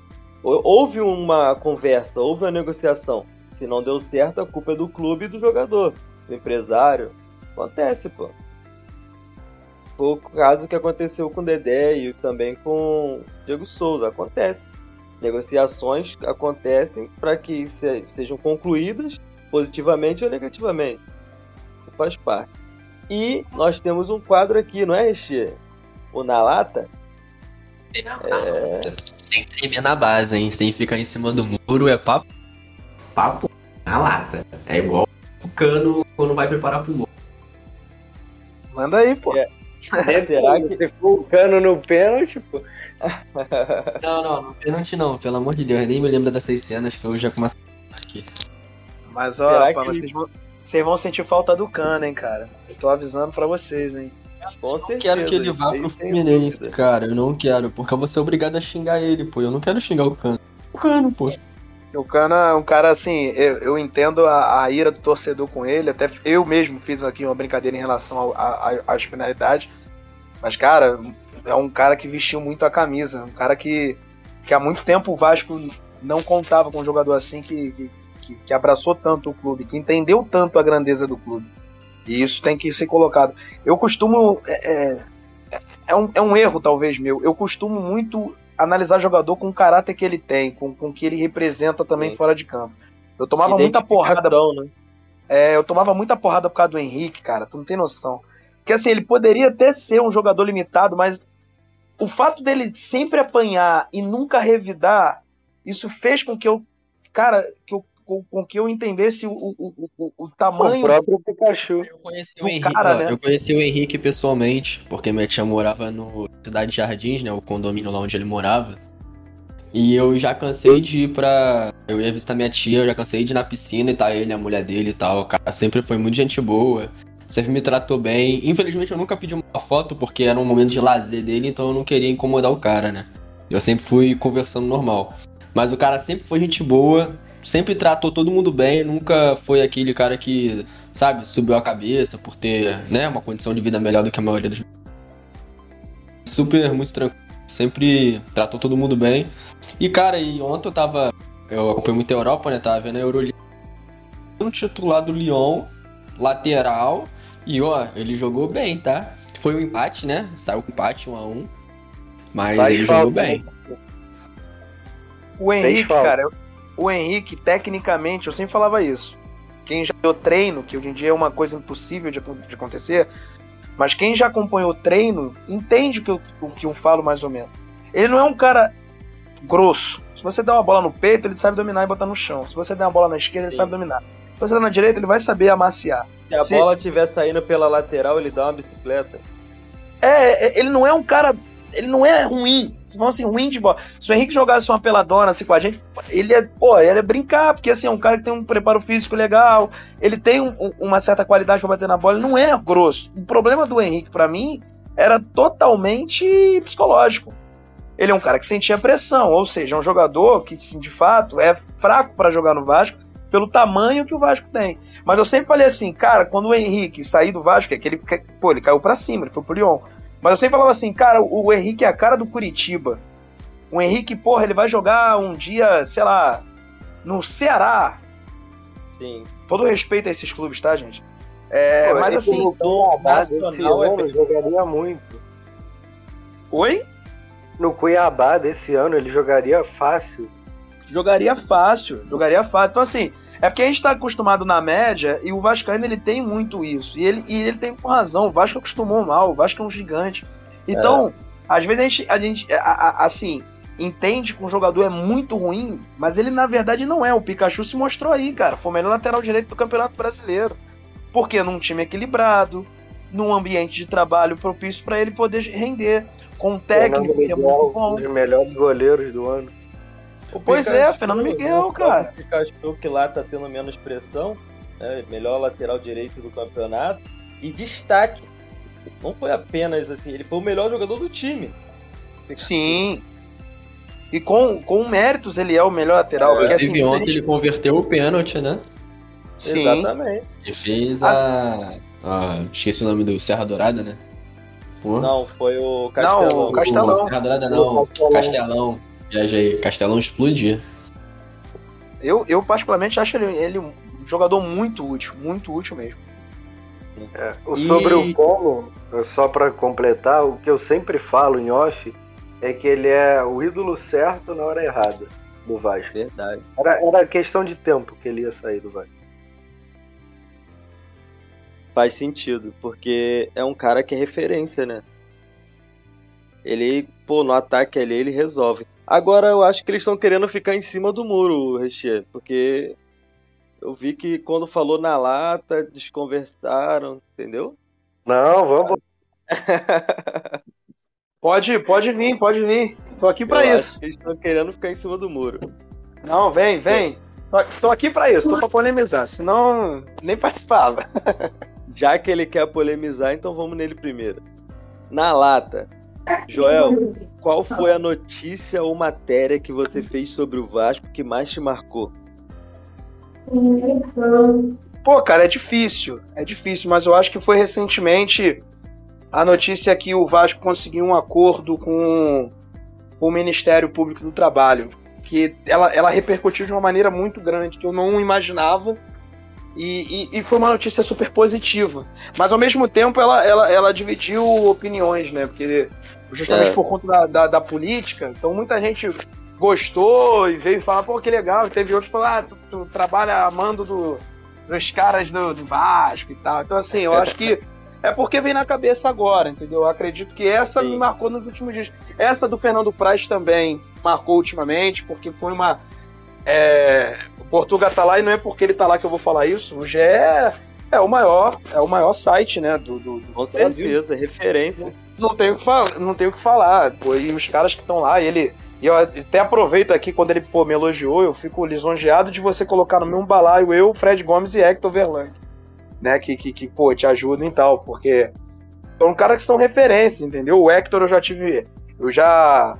Houve uma conversa, houve uma negociação. Se não deu certo, a culpa é do clube e do jogador, do empresário. Acontece, pô. Foi o caso que aconteceu com o Dedé e também com o Diego Souza. Acontece. Negociações acontecem para que sejam concluídas positivamente ou negativamente. Isso faz parte. E nós temos um quadro aqui, não é, Xê? O Na Lata? É... Sem tremer na base, hein? Sem ficar em cima do muro, é papo. Papo na lata. É igual o cano quando vai preparar pro gol. Manda aí, pô. É. [LAUGHS] Será que se for o cano no pênalti, pô? [LAUGHS] não, não, no pênalti não, pelo amor de Deus, nem me lembro dessas cenas que eu já começo a aqui. Mas ó, pá, que... vocês, vão, vocês vão sentir falta do cano, hein, cara. Eu tô avisando pra vocês, hein. Com certeza, quero que ele vá pro Fluminense, cara. Eu não quero, porque eu vou ser obrigado a xingar ele, pô. Eu não quero xingar o Cano. O Cano, pô. O Cano é um cara assim, eu, eu entendo a, a, ira do torcedor com ele, até eu mesmo fiz aqui uma brincadeira em relação às finalidades. Mas, cara, é um cara que vestiu muito a camisa. Um cara que, que há muito tempo o Vasco não contava com um jogador assim que, que, que abraçou tanto o clube, que entendeu tanto a grandeza do clube. E isso tem que ser colocado. Eu costumo. É, é, é, um, é um erro, talvez, meu. Eu costumo muito analisar jogador com o caráter que ele tem, com, com o que ele representa também Sim. fora de campo. Eu tomava muita porrada. Né? É, eu tomava muita porrada por causa do Henrique, cara. Tu não tem noção. Porque assim, ele poderia até ser um jogador limitado, mas o fato dele sempre apanhar e nunca revidar, isso fez com que eu, cara, que eu com, com que eu entendesse o, o, o, o tamanho. O próprio Pikachu. Eu conheci, o Henrique, cara, né? eu conheci o Henrique pessoalmente, porque minha tia morava no Cidade Jardins, né? O condomínio lá onde ele morava. E eu já cansei de ir pra. Eu ia visitar minha tia, eu já cansei de ir na piscina e tá ele, a mulher dele e tal. O cara sempre foi muito gente boa, sempre me tratou bem. Infelizmente eu nunca pedi uma foto porque era um momento de lazer dele, então eu não queria incomodar o cara, né? Eu sempre fui conversando normal. Mas o cara sempre foi gente boa, sempre tratou todo mundo bem, nunca foi aquele cara que, sabe, subiu a cabeça por ter, né, uma condição de vida melhor do que a maioria dos. Super, muito tranquilo, sempre tratou todo mundo bem. E, cara, e ontem eu tava. Eu acompanhei muito a Europa, né? Tava vendo a Euroliga. Um titular do Lyon, lateral, e ó, ele jogou bem, tá? Foi um empate, né? Saiu com empate 1 um a 1 um, Mas Faz ele falta, jogou bem. O Henrique, cara, eu, o Henrique, tecnicamente, eu sempre falava isso. Quem já deu treino, que hoje em dia é uma coisa impossível de, de acontecer, mas quem já acompanhou o treino entende o que, eu, o que eu falo mais ou menos. Ele não é um cara grosso. Se você der uma bola no peito, ele sabe dominar e botar no chão. Se você der uma bola na esquerda, Sim. ele sabe dominar. Se você der na direita, ele vai saber amaciar. Se a Se... bola estiver saindo pela lateral, ele dá uma bicicleta. É, é ele não é um cara. Ele não é ruim vão assim, ruim de bola. Se o Henrique jogasse uma peladona assim com a gente, ele é, pô, ele é brincar, porque assim, é um cara que tem um preparo físico legal, ele tem um, uma certa qualidade para bater na bola, ele não é grosso. O problema do Henrique, para mim, era totalmente psicológico. Ele é um cara que sentia pressão, ou seja, é um jogador que, sim, de fato, é fraco para jogar no Vasco pelo tamanho que o Vasco tem. Mas eu sempre falei assim, cara, quando o Henrique sair do Vasco, é que ele, pô, ele caiu para cima, ele foi pro Lyon. Mas eu sempre falava assim, cara, o, Henrique é a cara do Curitiba. O Henrique, porra, ele vai jogar um dia, sei lá, no Ceará. Sim. Todo respeito a esses clubes, tá, gente? É, Pô, mas assim, desse nacional é ano jogaria muito. oi? No Cuiabá desse ano ele jogaria fácil. Jogaria fácil, jogaria fácil. Então, assim, é porque a gente tá acostumado na média e o Vascaíno ele tem muito isso. E ele, e ele tem com razão. O Vasco acostumou mal, o Vasco é um gigante. Então, às vezes a gente, a gente a- a- assim, entende que um jogador é muito ruim, mas ele na verdade não é. O Pikachu se mostrou aí, cara. Foi o melhor lateral direito do Campeonato Brasileiro. Porque num time equilibrado, num ambiente de trabalho propício para ele poder render. Com um técnico que é muito bom. um dos melhores goleiros do ano. Pois é, Fernando Miguel, o cara. Pikachu que lá tá tendo menos pressão, né, melhor lateral direito do campeonato. E destaque, não foi apenas assim, ele foi o melhor jogador do time. Sim. E com, com méritos ele é o melhor lateral. porque assim, ontem gente- ele converteu o pênalti, né? Sim. Exatamente. E fez a. a- esqueci o nome do Serra Dourada, né? Pô. Não, foi o Castelão. o Castelão. Serra Dourada não, Castelão. Viajei, Castelão explodir. Eu, eu particularmente acho ele, ele um jogador muito útil, muito útil mesmo. É, E- Sobre o Como, só pra completar, o que eu sempre falo em off é que ele é o ídolo certo na hora errada do Vasco. Verdade. Era, era questão de tempo que ele ia sair do Vasco. Faz sentido, porque é um cara que é referência, né? Ele, pô, no ataque ali ele resolve. Agora eu acho que eles estão querendo ficar em cima do muro, Rechier, porque eu vi que quando falou na lata, desconversaram, entendeu? Não, vamos. [LAUGHS] Pode, pode vir, pode vir. Tô aqui pra Eu isso. acho que eles estão querendo ficar em cima do muro. Não, vem, vem. Tô, tô aqui pra isso, tô pra polemizar, senão nem participava. [LAUGHS] Já que ele quer polemizar, então vamos nele primeiro. Na lata, Joel, [LAUGHS] qual foi a notícia ou matéria que você fez sobre o Vasco que mais te marcou? Pô, cara, é difícil, é difícil, mas eu acho que foi recentemente a notícia que o Vasco conseguiu um acordo com o Ministério Público do Trabalho, que ela, ela repercutiu de uma maneira muito grande, que eu não imaginava, e, e, e foi uma notícia super positiva. Mas ao mesmo tempo ela, ela, ela dividiu opiniões, né? Porque justamente É. por conta da, da, da política, então muita gente gostou e veio falar, pô, que legal, teve outros que falaram, ah, tu, tu trabalha amando do, dos caras do, do Vasco e tal. Então, assim, eu acho que é porque vem na cabeça agora, entendeu? Eu acredito que essa Sim. me marcou nos últimos dias. Essa do Fernando Praz também marcou ultimamente, porque foi uma. É, o Portuga tá lá e não é porque ele tá lá que eu vou falar isso. O GE é, é o maior, é o maior site, né, do, do, do Com Brasil. certeza, referência. Não tenho o que o que falar. Pô, e os caras que estão lá, ele. E eu até aproveito aqui quando ele pô, me elogiou, eu fico lisonjeado de você colocar no mesmo balaio eu, Fred Gomes e Hector Verlang. Né? Que, que, que pô, te ajudam e tal, porque são caras que são referência, entendeu? O Hector eu já tive. Eu já,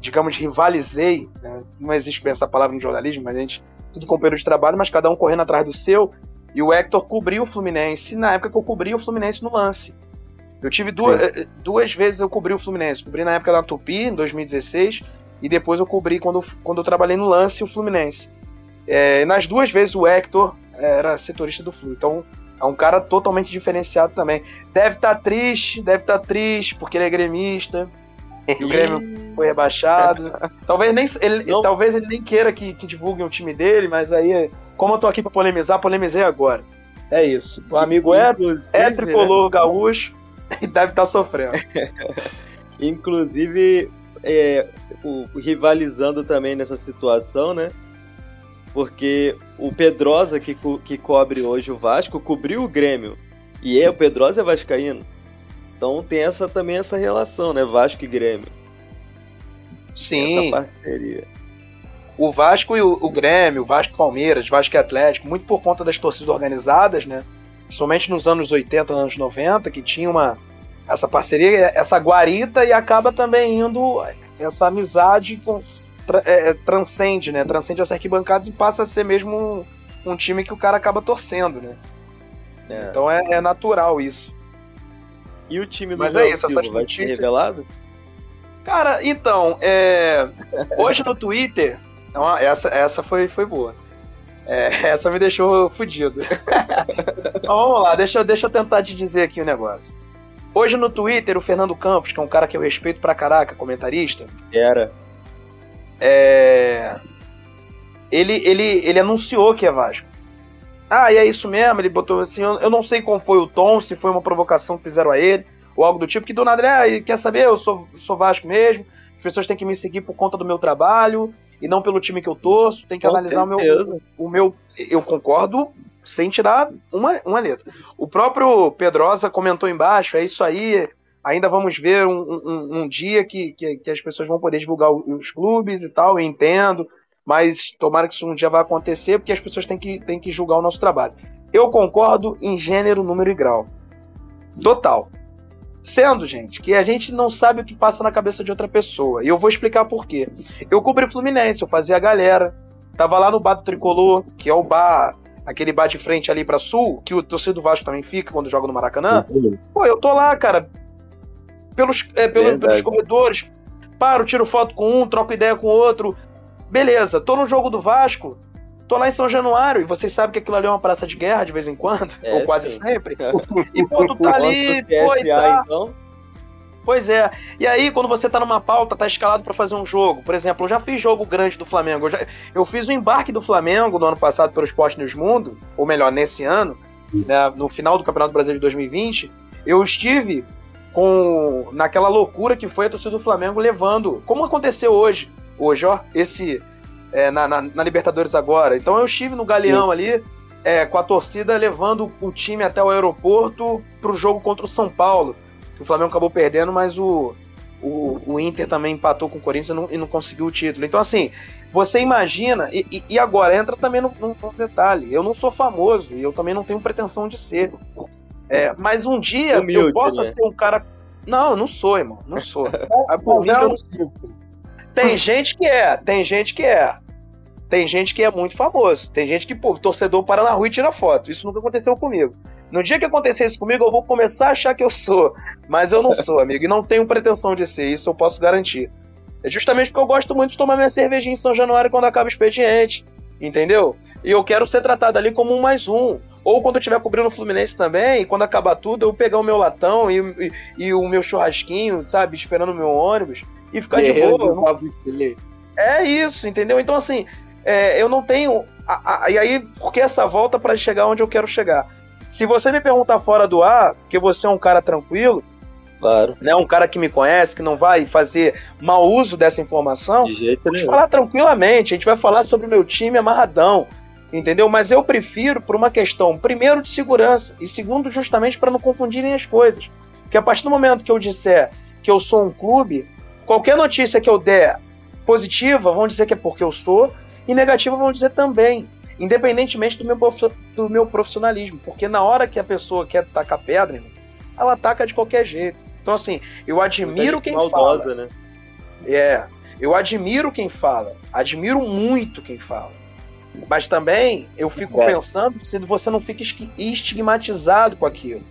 digamos, rivalizei, né? Não existe bem essa palavra no jornalismo, mas a gente. Tudo companheiro de trabalho, mas cada um correndo atrás do seu. E o Hector cobriu o Fluminense na época que eu cobri o Fluminense no lance. Eu tive duas, eh, duas vezes eu cobri o Fluminense. Cobri na época da Tupi, em 2016, e depois eu cobri quando, quando eu trabalhei no lance o Fluminense. É, nas duas vezes o Hector era setorista do Flu. Então é um cara totalmente diferenciado também. Deve estar triste, deve estar triste, porque ele é gremista. E [LAUGHS] o Grêmio foi rebaixado. [LAUGHS] talvez, nem, ele, Não. talvez ele nem queira que, que divulguem o time dele, mas aí, como eu tô aqui pra polemizar, polemizei agora. É isso. O amigo é, é né? tricolor gaúcho [LAUGHS] deve estar sofrendo. [LAUGHS] Inclusive, é, o, rivalizando também nessa situação, né? Porque o Pedrosa, que, co- que cobre hoje o Vasco, cobriu o Grêmio. E é, o Pedrosa é vascaíno. Então tem essa também essa relação, né? Vasco e Grêmio. Sim. Essa parceria. o Vasco e o, o Grêmio, o Vasco e Palmeiras, Vasco e Atlético, muito por conta das torcidas organizadas, né? Somente nos anos 80, anos 90, que tinha uma, essa parceria, essa guarita e acaba também indo essa amizade com, é, é, transcende, né? Transcende as arquibancadas e passa a ser mesmo um, um time que o cara acaba torcendo, né? É. Então é, é, natural isso. E o time do Mas é isso, essas vai ser revelado? Cara, então, é... hoje no Twitter, [LAUGHS] essa, essa foi, foi boa. É, [LAUGHS] essa me deixou fudido. [LAUGHS] então, vamos lá, deixa, deixa eu tentar te dizer aqui o um negócio. Hoje no Twitter, o Fernando Campos, que é um cara que eu respeito pra caraca, comentarista. Era. É... Ele, ele, ele anunciou que é Vasco. Ah, e é isso mesmo, ele botou assim, eu, eu não sei qual foi o tom, se foi uma provocação que fizeram a ele, ou algo do tipo, que do nada ele, ah, quer saber, eu sou, sou Vasco mesmo, as pessoas têm que me seguir por conta do meu trabalho, e não pelo time que eu torço, tem que Com analisar o meu, o meu. Eu concordo sem tirar uma, uma letra. O próprio Pedrosa comentou embaixo, é isso aí. Ainda vamos ver um, um, um dia que, que, que, as pessoas vão poder divulgar os clubes e tal, eu entendo, mas tomara que isso um dia vá acontecer, porque as pessoas têm que, têm que julgar o nosso trabalho. Eu concordo em gênero, número e grau. Total. Sendo, gente, que a gente não sabe o que passa na cabeça de outra pessoa. E eu vou explicar por quê. Eu cobri Fluminense, eu fazia a galera. Tava lá no bar do Tricolor, que é o bar, aquele bar de frente ali pra sul, que o torcedor do Vasco também fica quando joga no Maracanã. Pô, eu tô lá, cara, pelos, é, pelo, pelos corredores, paro, tiro foto com um, troco ideia com o outro. Beleza, tô no jogo do Vasco, tô lá em São Januário, e vocês sabem que aquilo ali é uma praça de guerra de vez em quando, é, [LAUGHS] ou quase sim. sempre. [LAUGHS] E tu tá ali, e tá... então? Pois é. E aí, quando você tá numa pauta, tá escalado para fazer um jogo. Por exemplo, eu já fiz jogo grande do Flamengo. Eu, já... eu fiz o embarque do Flamengo no ano passado pelo Esporte News Mundo, ou melhor, nesse ano, né, no final do Campeonato Brasileiro de 2020. Eu estive com naquela loucura que foi a torcida do Flamengo levando, como aconteceu hoje. Hoje, ó, esse é, na, na, na, Libertadores agora. Então eu estive no Galeão Sim. ali, é, com a torcida levando o time até o aeroporto para o jogo contra o São Paulo. O Flamengo acabou perdendo, mas o, o, o Inter também empatou com o Corinthians e não, e não, conseguiu o título. Então, assim, você imagina, e, e agora entra também no, no, detalhe: eu não sou famoso e eu também não tenho pretensão de ser. É, mas um dia Humilde, eu possa né? ser um cara. Não, eu não sou, irmão. Não sou. [LAUGHS] Por mim, eu não sou. Tem gente que é, tem gente que é. Tem gente que é muito famoso. Tem gente que, pô, torcedor para na rua e tira foto. Isso nunca aconteceu comigo. No dia que acontecer isso comigo, eu vou começar a achar que eu sou. Mas eu não sou, amigo. E não tenho pretensão de ser. Isso eu posso garantir. É justamente porque eu gosto muito de tomar minha cervejinha em São Januário quando acaba o expediente. Entendeu? E eu quero ser tratado ali como um mais um. Ou quando eu estiver cobrindo o Fluminense também, quando acabar tudo, eu pegar o meu latão e, e, e o meu churrasquinho, sabe? Esperando o meu ônibus e ficar de boa. É isso, entendeu? Então, assim, é, eu não tenho. A, a, e aí, por que essa volta para chegar onde eu quero chegar? Se você me perguntar fora do ar, porque você é um cara tranquilo, claro. né, um cara que me conhece, que não vai fazer mau uso dessa informação, de jeito vamos falar tranquilamente. A gente vai falar sobre o meu time amarradão, entendeu? Mas eu prefiro por uma questão, primeiro, de segurança, e segundo, justamente para não confundirem as coisas. Porque a partir do momento que eu disser que eu sou um clube, Qualquer notícia que eu der positiva, vão dizer que é porque eu sou, e negativa vão dizer também, independentemente do meu, do meu profissionalismo. Porque na hora que a pessoa quer tacar pedra, ela ataca de qualquer jeito. Então, assim, eu admiro quem maldosa, fala. Né? É, eu admiro quem fala, admiro muito quem fala. Mas também eu fico é. pensando se você não fica estigmatizado com aquilo.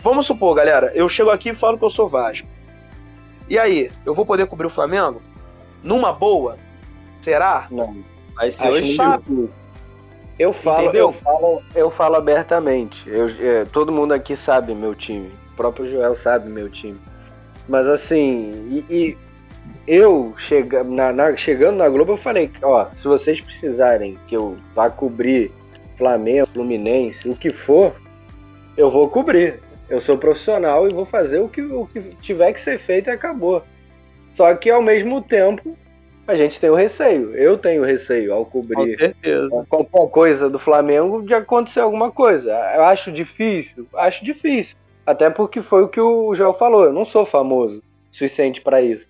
Vamos supor, galera, eu chego aqui e falo que eu sou Vasco. E aí, eu vou poder cobrir o Flamengo? Numa boa? Será? Não. Vai ser hoje sabe. Eu falo, eu falo, eu falo abertamente. Eu, é, todo mundo aqui sabe meu time. O próprio Joel sabe meu time. Mas assim, e, e eu chega, na, na, chegando na Globo, eu falei, ó, se vocês precisarem que eu vá cobrir Flamengo, Fluminense, o que for, eu vou cobrir. Eu sou profissional e vou fazer o que, o que tiver que ser feito e acabou. Só que ao mesmo tempo a gente tem o receio. Eu tenho receio ao cobrir qualquer coisa do Flamengo de acontecer alguma coisa. Eu acho difícil, acho difícil. Até porque foi o que o Joel falou. Eu não sou famoso suficiente para isso.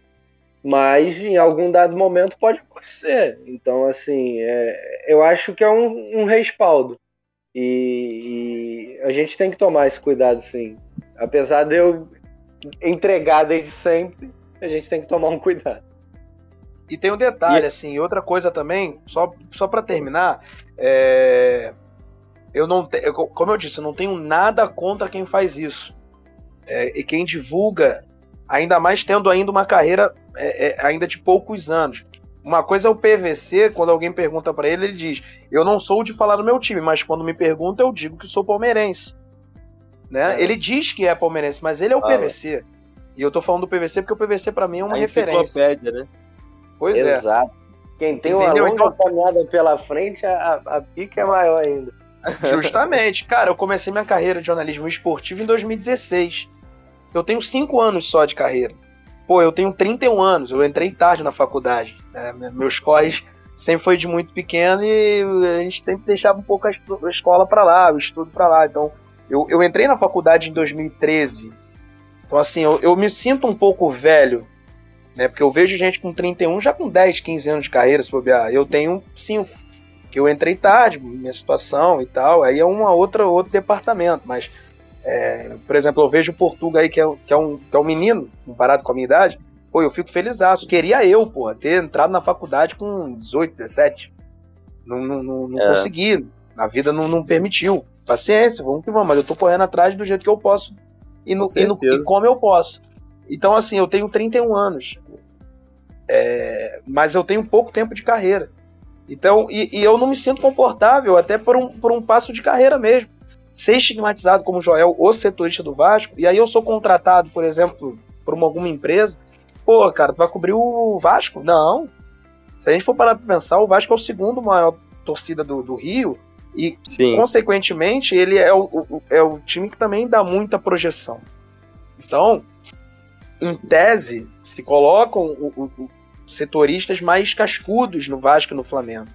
Mas em algum dado momento pode acontecer. Então, assim, é, eu acho que é um, um respaldo. E, e, a gente tem que tomar esse cuidado, sim. Apesar de eu entregar desde sempre, a gente tem que tomar um cuidado. E tem um detalhe, e... assim, outra coisa também, só, só para terminar, é... eu não te... como eu disse, eu não tenho nada contra quem faz isso. É, e quem divulga, ainda mais tendo ainda uma carreira é, é ainda de poucos anos. Uma coisa é o PVC, quando alguém pergunta para ele, ele diz: Eu não sou de falar do meu time, mas quando me pergunta, eu digo que sou palmeirense. Né? É. Ele diz que é palmeirense, mas ele é o ah, PVC. E eu tô falando do PVC porque o PVC para mim é uma a referência. né? Pois Exato. é. Exato. Quem tem Entendeu? uma longa então... caminhada pela frente, a, a pica é maior ainda. [LAUGHS] [LAUGHS] Justamente. Cara, eu comecei minha carreira de jornalismo esportivo em 2016. Eu tenho cinco anos só de carreira. Pô, eu tenho 31 anos, eu entrei tarde na faculdade. Né? Meus corres sempre foi de muito pequeno e a gente sempre deixava um pouco a escola para lá, o estudo para lá. Então, eu, eu entrei na faculdade em 2013 então, assim, eu, eu me sinto um pouco velho, né? Porque eu vejo gente com 31 já com 10, 15 anos de carreira, se bobear. Eu tenho 5, que eu entrei tarde, minha situação e tal. Aí é uma outra, outro departamento, mas... É, por exemplo, eu vejo o Portuga aí, que é, que, é um, que é um menino, comparado com a minha idade, pô, eu fico feliz. Queria eu, porra, ter entrado na faculdade com 18, 17. Não, não, não, não é. consegui. A vida não, não permitiu. Paciência, vamos que vamos. Mas eu tô correndo atrás do jeito que eu posso e, no, e, no, e como eu posso. Então, assim, eu tenho 31 anos. É, mas eu tenho pouco tempo de carreira. Então, e, e, eu não me sinto confortável, até por um, por um passo de carreira mesmo. Ser estigmatizado como Joel, o setorista do Vasco, e aí eu sou contratado, por exemplo, por uma, alguma empresa. Pô, cara, tu vai cobrir o Vasco? Não. Se a gente for parar pra pensar, o Vasco é o segundo maior torcida do, do Rio. E, Sim. consequentemente, ele é o, o, é o time que também dá muita projeção. Então, em tese, se colocam o, o, setoristas mais cascudos no Vasco e no Flamengo.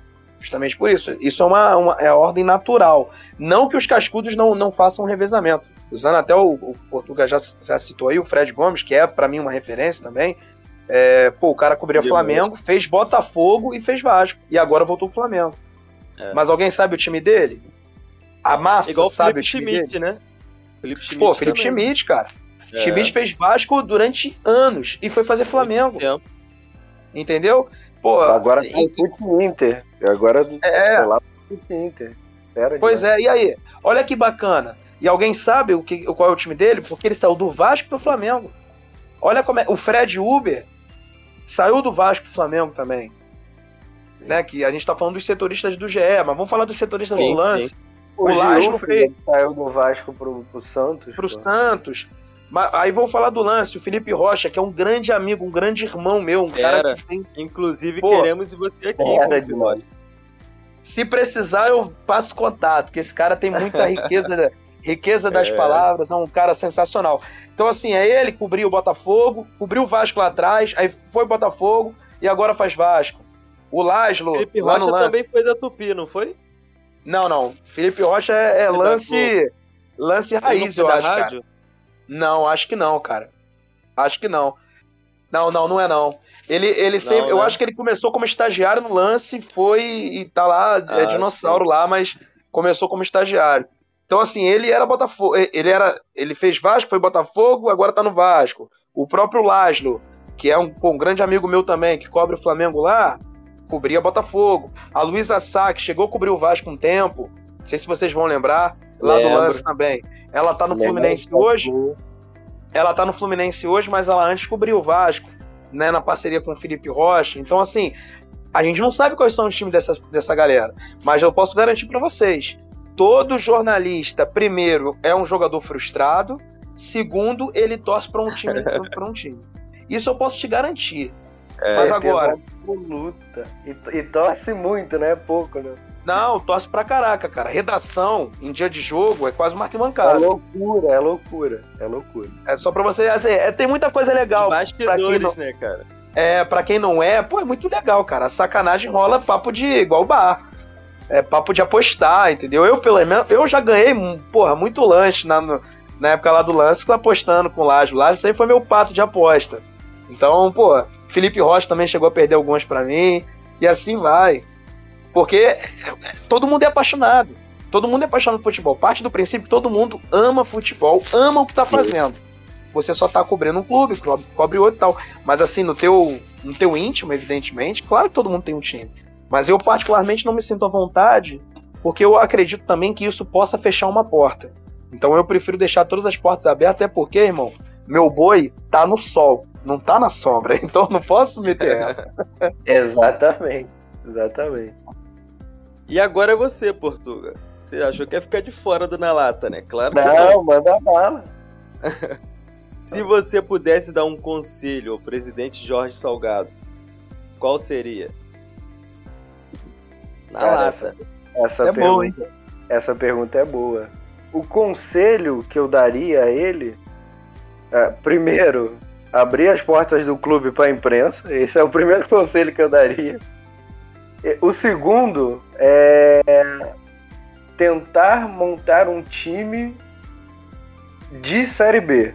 Justamente por isso. Isso é uma, uma é ordem natural. Não que os cascudos não, não façam revezamento. Usando até o, o Portugal já, já citou aí, o Fred Gomes, que é para mim uma referência também. É, pô, o cara cobria Flamengo, fez Botafogo e fez Vasco. E agora voltou pro Flamengo. É. Mas alguém sabe o time dele? A massa Igual sabe o time Schmidt, dele? né? Felipe Schmidt Pô, Felipe também. Schmidt, cara. É. Schmidt fez Vasco durante anos e foi fazer Flamengo. Entendeu? Pô, agora tá e... o Inter. Agora é. Tá lá Inter. Pera pois é, e aí? Olha que bacana. E alguém sabe o que, qual é o time dele? Porque ele saiu do Vasco pro Flamengo. Olha como é. O Fred Uber saiu do Vasco pro Flamengo também né? Que a gente tá falando dos setoristas do GE, mas vamos falar dos setoristas sim, do lance. Sim. O, o fez. Saiu do Vasco pro, pro Santos. Pro pô. Santos. Mas, aí vamos falar do lance, o Felipe Rocha, que é um grande amigo, um grande irmão meu, um Era. cara que tem. Inclusive, pô, queremos você aqui. Era de nós. Se precisar, eu passo contato, que esse cara tem muita riqueza. [LAUGHS] riqueza das é. palavras, é um cara sensacional. Então, assim, é ele cobriu o Botafogo, cobriu o Vasco lá atrás, aí foi Botafogo e agora faz Vasco. O Laszlo. Felipe Rocha também foi da Tupi, não foi? Não, não. Felipe Rocha é, é lance. Lance raiz, eu acho. Rádio? Cara. Não, acho que não, cara. Acho que não. Não, não, não é não. Ele, ele não, sempre. Né? Eu acho que ele começou como estagiário no lance, foi e tá lá, é ah, é dinossauro sim. lá, mas começou como estagiário. Então, assim, ele era Botafogo. Ele era. Ele fez Vasco, foi Botafogo, agora tá no Vasco. O próprio Laszlo, que é um, um grande amigo meu também, que cobre o Flamengo lá, cobria Botafogo. A Luísa Sá, que chegou a cobrir o Vasco um tempo, não sei se vocês vão lembrar, lá Lembro. do lance também. Ela tá no Lembro. Fluminense hoje. Ela tá no Fluminense hoje, mas ela antes cobriu o Vasco, né, na parceria com o Felipe Rocha. Então, assim, a gente não sabe quais são os times dessa, dessa galera, mas eu posso garantir para vocês. Todo jornalista, primeiro, é um jogador frustrado, segundo, ele torce para um time [LAUGHS] para um time. Isso eu posso te garantir. É, Mas agora. Luta. E, e torce muito, né? Pouco, né? Não, torce pra caraca, cara. Redação em dia de jogo é quase uma arquibancada. É loucura, é loucura, é loucura. É só pra você. Assim, é, tem muita coisa legal. Bastidores, não, né, cara? É, pra quem não é, pô, é muito legal, cara. A sacanagem rola papo de igual bar. É papo de apostar, entendeu? Eu, pelo menos, eu já ganhei, porra, muito lanche na, na época lá do lance, apostando com o Lajo. Lajo sempre foi meu pato de aposta. Então, pô, Felipe Rocha também chegou a perder algumas para mim. E assim vai. Porque todo mundo é apaixonado. Todo mundo é apaixonado por futebol. Parte do princípio todo mundo ama futebol, ama o que tá fazendo. você só tá cobrindo um clube, cobre outro e tal. Mas assim, no teu, no teu íntimo, evidentemente, claro que todo mundo tem um time. Mas eu particularmente não me sinto à vontade, porque eu acredito também que isso possa fechar uma porta. Então eu prefiro deixar todas as portas abertas, até porque, irmão, meu boi tá no sol, não tá na sombra, [LAUGHS] então não posso meter essa. [LAUGHS] exatamente, exatamente. E agora é você, Portuga. Você achou que ia ficar de fora do Na Lata, né? Claro que não. Não, manda bala. [LAUGHS] Se você pudesse dar um conselho ao presidente Jorge Salgado, qual seria? Na Cara, lata. Essa, essa é pergunta, boa, essa pergunta é boa. O conselho que eu daria a ele, é, primeiro, abrir as portas do clube para a imprensa. Esse é o primeiro [LAUGHS] conselho que eu daria. O segundo é tentar montar um time de Série B.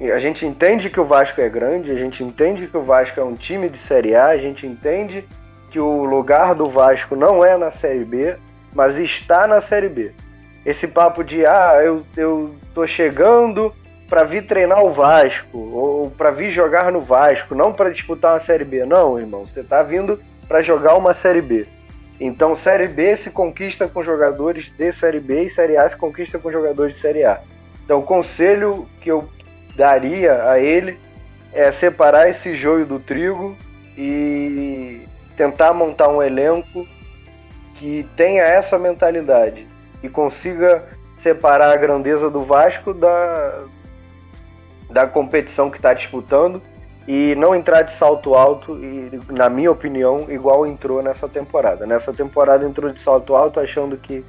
A gente entende que o Vasco é grande, a gente entende que o Vasco é um time de Série A, a gente entende que o lugar do Vasco não é na Série B, mas está na Série B. Esse papo de, ah, eu, eu tô chegando para vir treinar o Vasco, ou para vir jogar no Vasco, não para disputar uma Série B. Não, irmão, você tá vindo para jogar uma Série B. Então, Série B se conquista com jogadores de Série B e Série A se conquista com jogadores de Série A. Então, o conselho que eu daria a ele é separar esse joio do trigo e tentar montar um elenco que tenha essa mentalidade e consiga separar a grandeza do Vasco da, da competição que está disputando e não entrar de salto alto e, na minha opinião, igual entrou nessa temporada. Nessa temporada entrou de salto alto achando que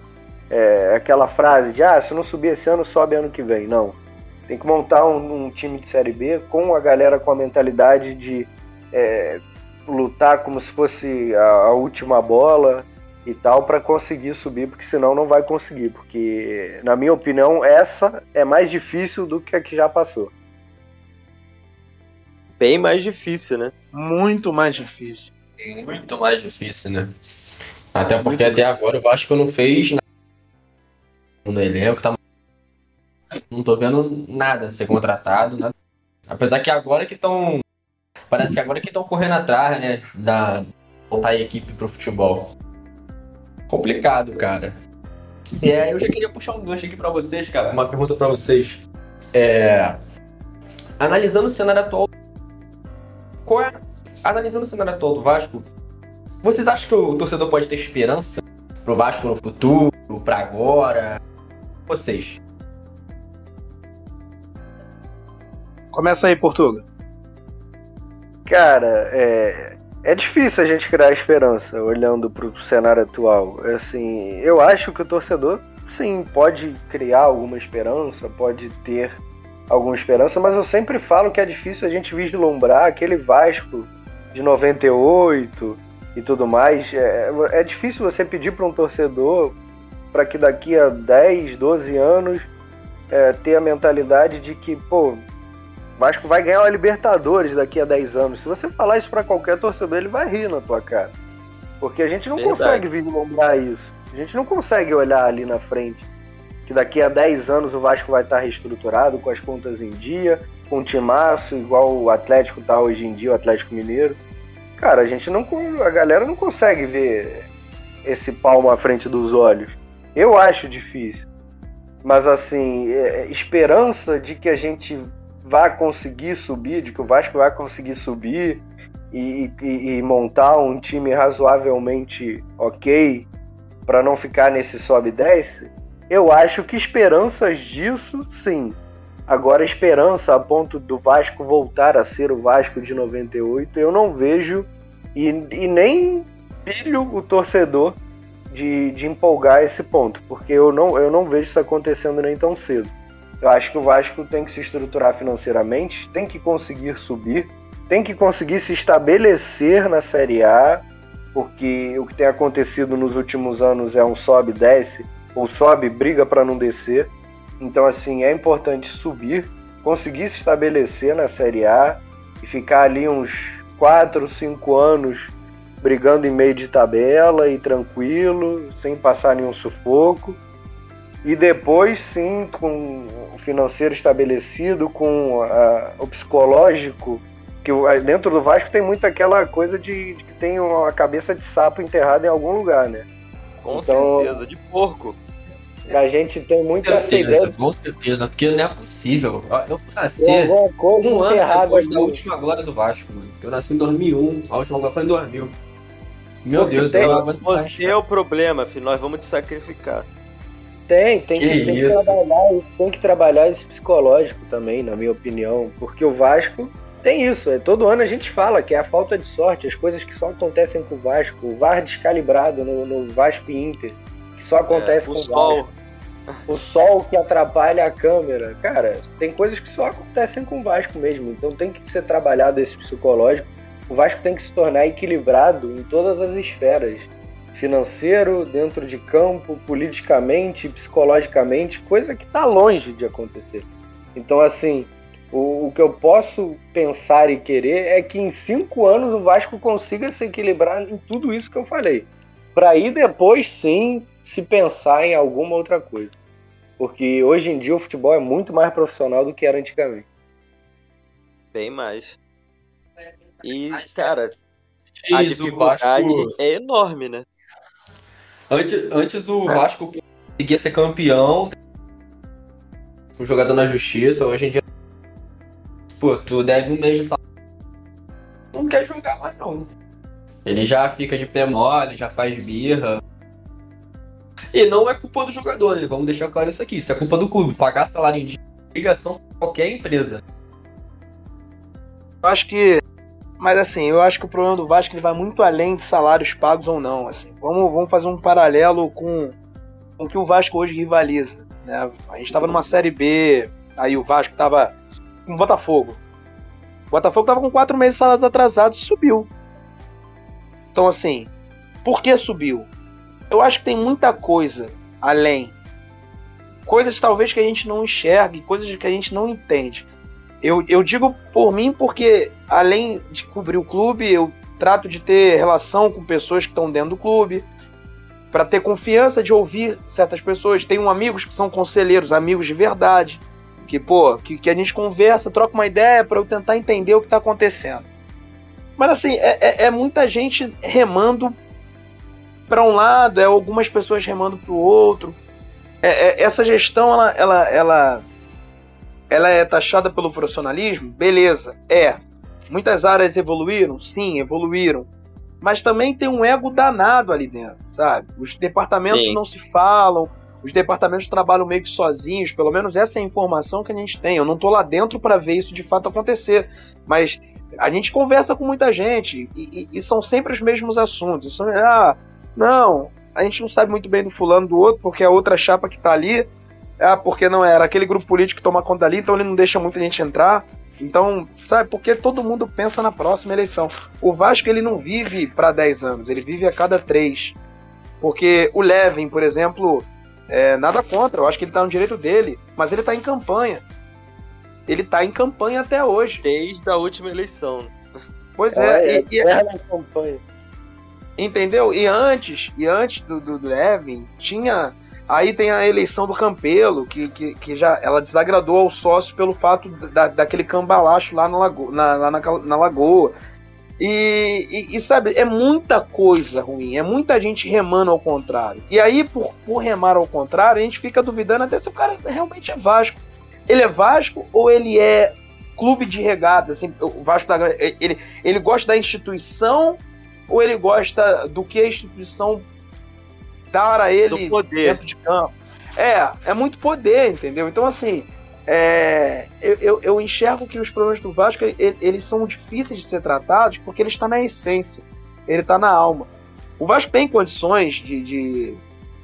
é, aquela frase de ah, se não subir esse ano, sobe ano que vem. Não. Tem que montar um, um time de Série B com a galera com a mentalidade de é, lutar como se fosse a, a última bola e tal para conseguir subir, porque senão não vai conseguir. Porque, na minha opinião, essa é mais difícil do que a que já passou bem mais difícil, né? Muito mais difícil. Muito mais difícil, né? Até porque Muito até agora o Vasco não fez nada no elenco, tá... não tô vendo nada ser contratado, nada. apesar que agora que estão parece que agora que estão correndo atrás, né, da voltar a equipe pro futebol. Complicado, cara. É, eu já queria puxar um gancho aqui para vocês, cara, uma pergunta para vocês. É, analisando o cenário atual qual é, analisando o cenário atual do Vasco, vocês acham que o torcedor pode ter esperança pro Vasco no futuro, para agora? Vocês? Começa aí, Portuga. Cara, é, é difícil a gente criar esperança olhando para o cenário atual. Assim, eu acho que o torcedor, sim, pode criar alguma esperança, pode ter alguma esperança, mas eu sempre falo que é difícil a gente vislumbrar aquele Vasco de 98 e tudo mais. É, é difícil você pedir para um torcedor para que daqui a 10, 12 anos é, ter a mentalidade de que, pô, Vasco vai ganhar uma Libertadores daqui a 10 anos. Se você falar isso para qualquer torcedor, ele vai rir na tua cara. Porque a gente não Verdade. consegue vislumbrar isso. A gente não consegue olhar ali na frente que daqui a 10 anos o Vasco vai estar reestruturado, com as contas em dia, com um timaço, igual o Atlético está hoje em dia, o Atlético Mineiro. Cara, a gente não. A galera não consegue ver esse palmo à frente dos olhos. Eu acho difícil. Mas assim, é, é, esperança de que a gente vai conseguir subir, de que o Vasco vai conseguir subir e, e, e montar um time razoavelmente ok para não ficar nesse sobe e desce, eu acho que esperanças disso, sim. Agora, esperança a ponto do Vasco voltar a ser o Vasco de 98, eu não vejo e, e nem pilho o torcedor de, de empolgar esse ponto, porque eu não, eu não vejo isso acontecendo nem tão cedo. Eu acho que o Vasco tem que se estruturar financeiramente, tem que conseguir subir, tem que conseguir se estabelecer na Série A, porque o que tem acontecido nos últimos anos é um sobe desce ou sobe, briga para não descer. Então, assim, é importante subir, conseguir se estabelecer na Série A e ficar ali uns 4, 5 anos brigando em meio de tabela e tranquilo, sem passar nenhum sufoco. e depois sim com o financeiro estabelecido, com o psicológico, que dentro do Vasco tem muito aquela coisa de, de, que tem uma cabeça de sapo enterrada em algum lugar, né? Com então, certeza, de porco. A gente tem muita com certeza, ideia. Com certeza, porque não é possível. Eu nasci um ano depois da última glória do Vasco, mano. Eu nasci em 2001, a última glória foi em 2000. Meu Deus, tem, eu Você é o problema, filho. Nós vamos te sacrificar. Tem, tem que, que, tem que, trabalhar, tem que trabalhar esse psicológico também, na minha opinião. Porque o Vasco tem isso. É, todo ano a gente fala que é a falta de sorte, as coisas que só acontecem com o Vasco, o VAR descalibrado no, no Vasco e Inter, que só acontece é, com o sol. Vasco. O sol que atrapalha a câmera. Cara, tem coisas que só acontecem com o Vasco mesmo. Então tem que ser trabalhado esse psicológico. O Vasco tem que se tornar equilibrado em todas as esferas financeiro, dentro de campo, politicamente, psicologicamente, coisa que está longe de acontecer. Então, assim, o, o, que eu posso pensar e querer é que em cinco anos o Vasco consiga se equilibrar em tudo isso que eu falei. Para aí depois sim se pensar em alguma outra coisa. Porque hoje em dia o futebol é muito mais profissional do que era antigamente. Bem mais. E, cara, a dificuldade é enorme, né? Antes, antes o é. Vasco conseguia ser campeão, um jogador na justiça, hoje em dia. Pô, tu deve um mês de salário. Não quer jogar mais não. Ele já fica de pé mole, já faz birra. E não é culpa do jogador, né? Vamos deixar claro isso aqui. Isso é culpa do clube. Pagar salário em ligação com qualquer empresa. Eu acho que mas assim, eu acho que o problema do Vasco ele vai muito além de salários pagos ou não. Assim. Vamos, vamos fazer um paralelo com, com o que o Vasco hoje rivaliza. Né? A gente estava numa Série B, aí o Vasco estava com o Botafogo. O Botafogo estava com quatro meses de salários atrasados e subiu. Então assim, por que subiu? Eu acho que tem muita coisa além. Coisas talvez que a gente não enxergue, coisas que a gente não entende. Eu, eu digo por mim porque, além de cobrir o clube, eu trato de ter relação com pessoas que estão dentro do clube, para ter confiança de ouvir certas pessoas. Tenho amigos que são conselheiros, amigos de verdade, que, pô, que, que a gente conversa, troca uma ideia para eu tentar entender o que está acontecendo. Mas, assim, é, é, é muita gente remando para um lado, é algumas pessoas remando para o outro. É, é, essa gestão, ela, ela, ela ela é taxada pelo profissionalismo? Beleza, é. Muitas áreas evoluíram? Sim, evoluíram. Mas também tem um ego danado ali dentro, sabe? Os departamentos Sim. não se falam, os departamentos trabalham meio que sozinhos, pelo menos essa é a informação que a gente tem. Eu não estou lá dentro para ver isso de fato acontecer, mas a gente conversa com muita gente e, e, e são sempre os mesmos assuntos. Isso, ah, não, a gente não sabe muito bem do fulano do outro, porque a outra chapa que está ali ah, porque não era aquele grupo político que toma conta ali, então ele não deixa muita gente entrar. Então, sabe, porque todo mundo pensa na próxima eleição. O Vasco ele não vive para 10 anos, ele vive a cada 3. Porque o Levin, por exemplo, é, nada contra, eu acho que ele tá no direito dele, mas ele tá em campanha. Ele tá em campanha até hoje. Desde a última eleição. Pois é, é e, e, é campanha. Entendeu? E antes, e antes do, do, do Levin, tinha Aí tem a eleição do Campelo, que, que, que já ela desagradou ao sócio pelo fato da, daquele cambalacho lá na, lago, na, lá na, na lagoa. E, e, e, sabe, é muita coisa ruim, é muita gente remando ao contrário. E aí, por, por remar ao contrário, a gente fica duvidando até se o cara realmente é Vasco. Ele é Vasco ou ele é clube de regata? Assim, o Vasco da, ele, ele gosta da instituição ou ele gosta do que a instituição dar a ele dentro de campo. É, é muito poder, entendeu? Então, assim, é, eu, eu, eu, enxergo que os problemas do Vasco ele, eles são difíceis de ser tratados porque ele está na essência, ele está na alma. O Vasco tem condições de, de,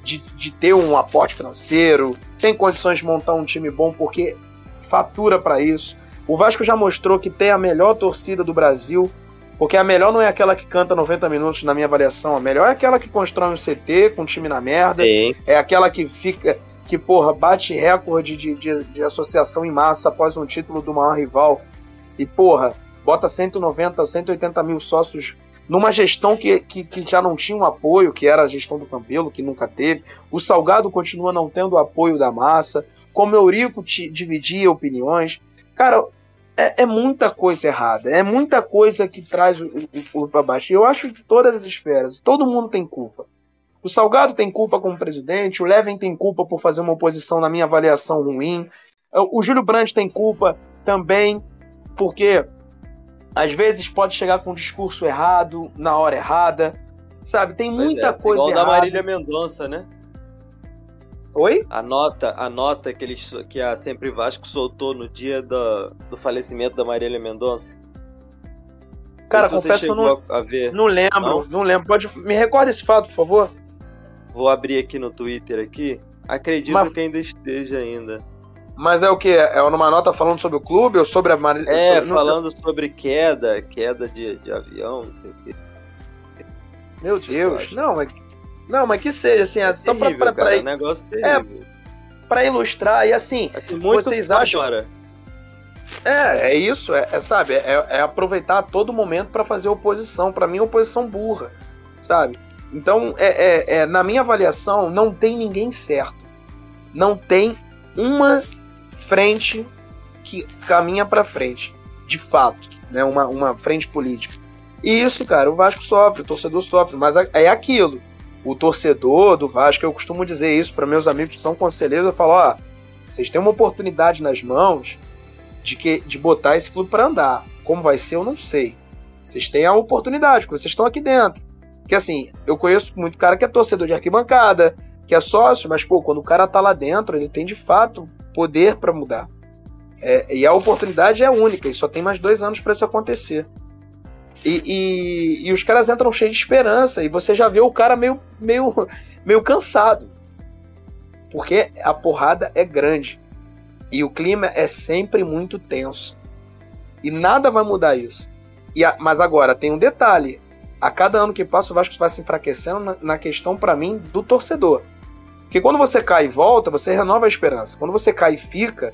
de, de, ter um aporte financeiro, tem condições de montar um time bom porque fatura para isso. O Vasco já mostrou que tem a melhor torcida do Brasil, porque a melhor não é aquela que canta 90 minutos na minha avaliação. A melhor é aquela que constrói um CT com um time na merda. Sim. É aquela que fica. Que, porra, bate recorde de, de, de associação em massa após um título do maior rival. E, porra, bota 190, 180 mil sócios numa gestão que, que, que, já não tinha um apoio, que era a gestão do Campelo, que nunca teve. O Salgado continua não tendo o apoio da massa. Como Eurico te, dividia opiniões. Cara, é, é, muita coisa errada. É muita coisa que traz o, clube para baixo. E eu acho que todas as esferas, todo mundo tem culpa. O Salgado tem culpa como presidente, o Levin tem culpa por fazer uma oposição, na minha avaliação, ruim. O Júlio Brandt tem culpa também, porque às vezes pode chegar com um discurso errado, na hora errada. Sabe, tem muita é, coisa igual errada. da Marília Mendonça, né? Oi? A nota, a nota que, eles, que a Sempre Vasco soltou no dia do, do falecimento da Marília Mendonça. Cara, confesso que eu não, a ver. não lembro, não? não lembro. Pode me recorda esse fato, por favor? Vou abrir aqui no Twitter aqui. Acredito Mas... que ainda esteja ainda. Mas é o que? É numa nota falando sobre o clube ou sobre a Marília? É, sobre... falando sobre queda, queda de, de avião, não sei o quê. Meu Deus, não, mas, não, mas que seja, assim, é só terrível, pra, pra, cara, pra, um negócio terrível. É, pra ilustrar, e assim, muito vocês acham... Agora. É, é isso, é, é sabe, é, é, aproveitar todo momento para fazer oposição, para mim oposição burra, sabe? Então, é, é, é, na minha avaliação, não tem ninguém certo. Não tem uma frente que caminha para frente, de fato, né? Uma, uma frente política. E isso, cara, o Vasco sofre, o torcedor sofre, mas é aquilo. O torcedor do Vasco, eu costumo dizer isso para meus amigos que são conselheiros, eu falo, ó, vocês têm uma oportunidade nas mãos de, que, de botar esse clube para andar. Como vai ser, eu não sei. Vocês têm a oportunidade, porque vocês estão aqui dentro. Porque assim, eu conheço muito cara que é torcedor de arquibancada, que é sócio, mas pô, quando o cara tá lá dentro, ele tem de fato poder para mudar. É, e a oportunidade é única, e só tem mais dois anos para isso acontecer. E, e, e, os caras entram cheios de esperança, e você já vê o cara meio, meio, [LAUGHS] meio cansado. Porque a porrada é grande. E o clima é sempre muito tenso. E nada vai mudar isso. A, mas agora, tem um detalhe. A cada ano que passa, o Vasco vai se enfraquecendo na, na questão, para mim, do torcedor. Porque quando você cai e volta, você renova a esperança. Quando você cai e fica,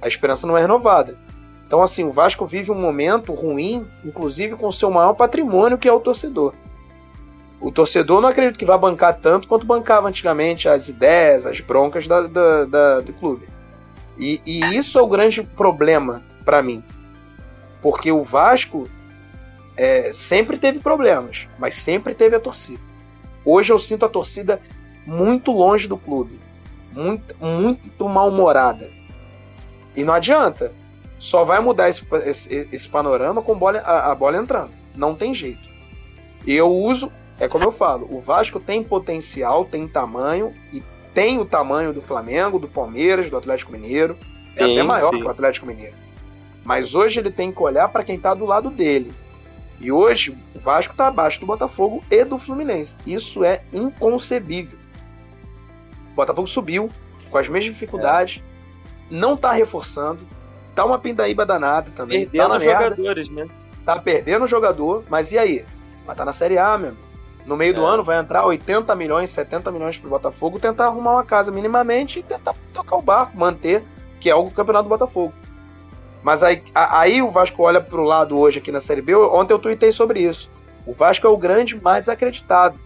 a esperança não é renovada. Então, assim, o Vasco vive um momento ruim, inclusive com o seu maior patrimônio, que é o torcedor. O torcedor não acredito que vai bancar tanto quanto bancava antigamente as ideias, as broncas da, da, da do clube. E, e, isso é o grande problema para mim. Porque o Vasco é, sempre teve problemas, mas sempre teve a torcida. Hoje eu sinto a torcida muito longe do clube, muito, muito mal-humorada. E não adianta, só vai mudar esse, esse, esse panorama com bola, a, a bola entrando. Não tem jeito. E eu uso, é como eu falo, o Vasco tem potencial, tem tamanho e tem o tamanho do Flamengo, do Palmeiras, do Atlético Mineiro. É sim, até maior sim. que o Atlético Mineiro. Mas hoje ele tem que olhar para quem está do lado dele. E hoje o Vasco está abaixo do Botafogo e do Fluminense. Isso é inconcebível. O Botafogo subiu com as mesmas dificuldades, é. não tá reforçando, tá uma pindaíba danada também. Perdendo tá jogadores, né? Tá perdendo o jogador, mas e aí? Vai tá na Série A mesmo. No meio é. do ano vai entrar 80 milhões, 70 milhões pro Botafogo, tentar arrumar uma casa minimamente e tentar tocar o barco, manter, que é o campeonato do Botafogo. Mas aí, aí o Vasco olha pro lado hoje aqui na Série B, ontem eu tuitei sobre isso. O Vasco é o grande mais desacreditado.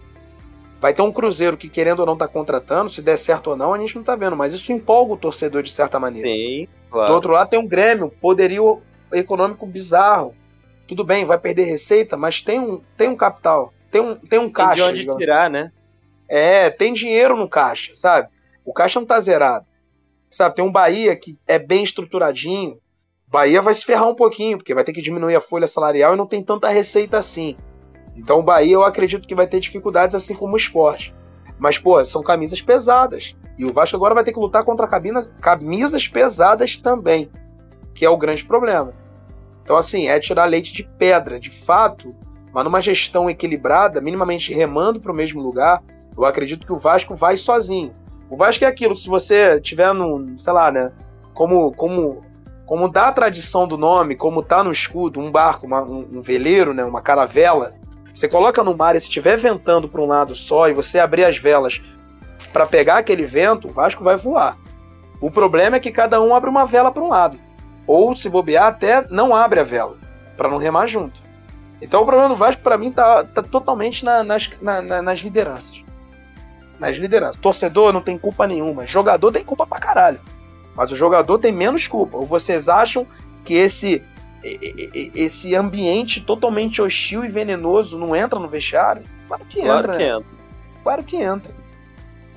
Vai ter um Cruzeiro que, querendo ou não, tá contratando, se der certo ou não, a gente não tá vendo, mas isso empolga o torcedor de certa maneira. Sim, claro. Do outro lado tem um Grêmio, poderio econômico bizarro. Tudo bem, vai perder receita, mas tem um, tem um capital, tem um, tem um caixa. Tem de onde tirar, né? É, tem dinheiro no caixa, sabe? O caixa não tá zerado. Sabe, tem um Bahia que é bem estruturadinho. Bahia vai se ferrar um pouquinho, porque vai ter que diminuir a folha salarial e não tem tanta receita assim. Então o Bahia eu acredito que vai ter dificuldades assim como o esporte. Mas, pô, são camisas pesadas. E o Vasco agora vai ter que lutar contra camisas, pesadas também, que é o grande problema. Então, assim, é tirar leite de pedra, de fato, mas numa gestão equilibrada, minimamente remando para o mesmo lugar, eu acredito que o Vasco vai sozinho. O Vasco é aquilo, se você tiver no, sei lá, né, como, como, como dá a tradição do nome, como tá no escudo, um barco, uma, um, um veleiro, né, uma caravela, você coloca no mar e se estiver ventando para um lado só e você abrir as velas para pegar aquele vento, o Vasco vai voar. O problema é que cada um abre uma vela para um lado. Ou, se bobear, até não abre a vela, para não remar junto. Então o problema do Vasco, para mim, tá, tá totalmente na, nas, na, na, nas lideranças. Nas lideranças. Torcedor não tem culpa nenhuma. Jogador tem culpa pra caralho. Mas o jogador tem menos culpa. Ou vocês acham que esse, esse ambiente totalmente hostil e venenoso não entra no vestiário? Claro que Claro entra. que né? entra. Claro que entra.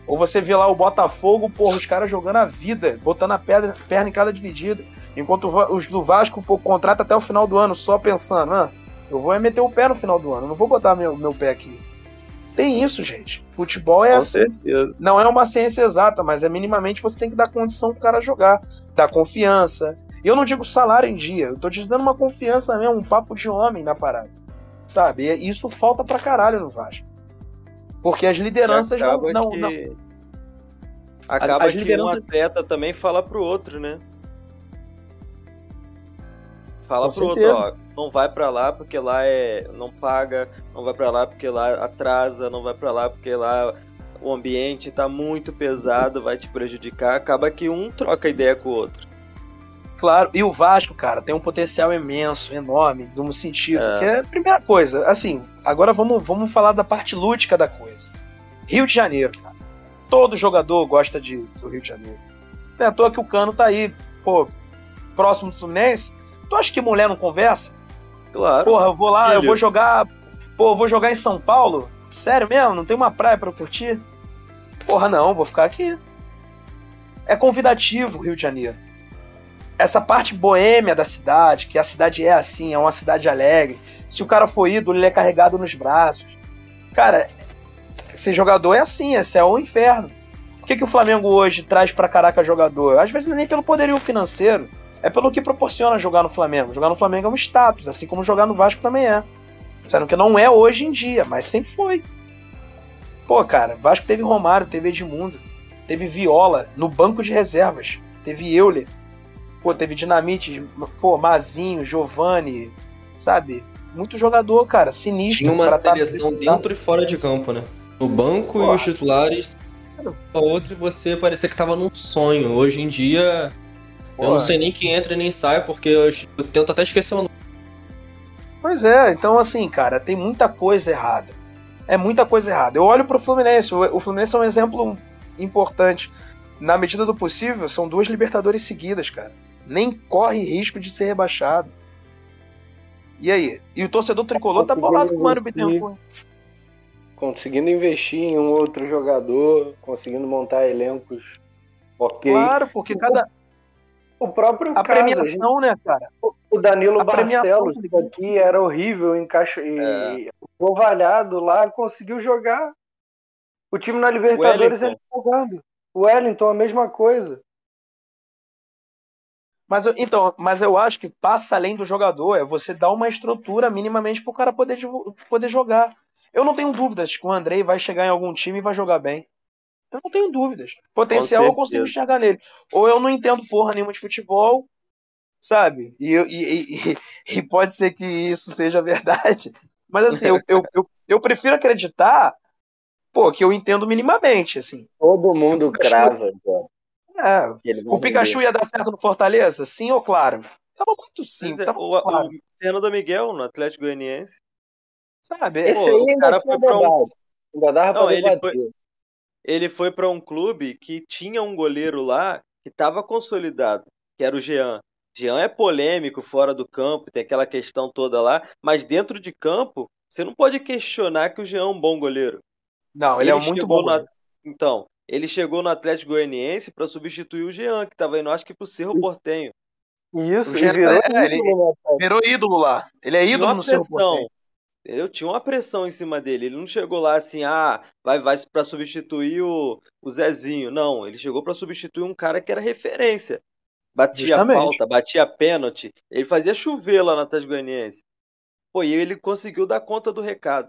Ou você vê lá o Botafogo, porra, os caras jogando a vida, botando a perna, perna em cada dividida. Enquanto os do Vasco, pô, contrata até o final do ano, só pensando, ah, eu vou é meter o pé no final do ano, não vou botar meu, meu pé aqui. Tem isso, gente. Futebol é Com assim. certeza. Não é uma ciência exata, mas é minimamente você tem que dar condição pro cara jogar, dar confiança. Eu não digo salário em dia, eu tô te dizendo uma confiança mesmo, um papo de homem na parada. Sabe? E isso falta pra caralho no Vasco. Porque as lideranças não, acaba não, que... não, Acaba as que lideranças- um atleta também fala pro outro, né? Fala Com pro outro, certeza. ó, não vai pra lá porque lá é não paga, não vai pra lá porque lá atrasa, não vai pra lá porque lá o ambiente tá muito pesado, vai te prejudicar. Acaba que um troca ideia com o outro. Claro, e o Vasco, cara, tem um potencial imenso, enorme, no sentido. É. Que é a primeira coisa, assim, agora vamos, vamos falar da parte lúdica da coisa. Rio de Janeiro, cara. Todo jogador gosta de, do Rio de Janeiro. Não é à toa que o Cano tá aí, pô, próximo do Fluminense. Tu acha que mulher não conversa? Claro. Porra, eu vou lá, eu Filho. vou jogar. Pô, eu vou jogar em São Paulo? Sério mesmo? Não tem uma praia pra eu curtir? Porra, não, vou ficar aqui. É convidativo o Rio de Janeiro. Essa parte boêmia da cidade, que a cidade é assim, é uma cidade alegre. Se o cara for ídolo, ele é carregado nos braços. Cara, esse jogador é assim, é céu ou inferno. O que, que o Flamengo hoje traz pra caraca jogador? Às vezes não é nem pelo poderio financeiro, é pelo que proporciona jogar no Flamengo. Jogar no Flamengo é um status, assim como jogar no Vasco também é. Sendo que não é hoje em dia, mas sempre foi. Pô, cara, Vasco teve Romário, teve Edmundo, teve Viola no banco de reservas, teve Euler, pô, teve Dinamite, pô, Mazinho, Giovanni, sabe? Muito jogador, cara, sinistro. Tinha uma tá- seleção dentro e fora de campo, né? No banco e Porra. os titulares, a outra e você parecia que tava num sonho. Hoje em dia, eu Porra. não sei nem quem entra e nem sai, porque eu, eu tento até esquecer o nome. Pois é, então assim, cara, tem muita coisa errada. É muita coisa errada. Eu olho pro Fluminense, o o Fluminense é um exemplo importante. Na medida do possível, são duas Libertadores seguidas, cara. Nem corre risco de ser rebaixado. E aí? E o torcedor tricolor tá bolado com o Mário Bittencourt. Conseguindo investir em um outro jogador, conseguindo montar elencos ok. Claro, porque cada O próprio a caso, premiação, né, cara? o Danilo a Barcelos, que aqui era horrível, encaixa e ovalhado lá, conseguiu jogar. O time na Libertadores ele jogando. O Wellington, a mesma coisa. Mas eu, então, mas eu acho que passa além do jogador, é você dar uma estrutura minimamente pro cara poder, poder jogar. Eu não tenho dúvidas que o Andrei vai chegar em algum time e vai jogar bem. Eu não tenho dúvidas. Potencial eu consigo enxergar nele. Ou eu não entendo porra nenhuma de futebol, sabe? E, e, e, [LAUGHS] e pode ser que isso seja verdade. Mas assim, eu, eu, eu, eu prefiro acreditar, pô, que eu entendo minimamente, assim. Todo mundo O Pikachu- crava, É, o Pikachu ia dar certo no Fortaleza? Sim ou claro? Tava muito Mas simples, é, tava o, muito claro. o Fernando Miguel no Atlético Goianiense. Sabe? Esse Pô, aí o cara foi pra um-. Ainda dava Não, pra ele debater. Ele foi para um clube que tinha um goleiro lá que estava consolidado, que era o Jean. Jean é polêmico fora do campo, tem aquela questão toda lá, mas dentro de campo, você não pode questionar que o Jean é um bom goleiro. Não, ele, é Ele muito chegou bom. na-. Então, ele chegou no Atlético Goianiense para substituir o Jean, que estava indo, acho que pro Cerro Portenho. Isso, O Jean- virou é, ele- ídolo, né? Virou ídolo lá. Ele é ídolo no seu pressão. Eu tinha uma pressão em cima dele. Ele não chegou lá assim, ah, vai, vai para substituir o, o Zezinho. Não, ele chegou para substituir um cara que era referência. Batia Justamente. falta, batia pênalti. Ele fazia chover lá no Atlético Goianiense. Pô, e ele conseguiu dar conta do recado.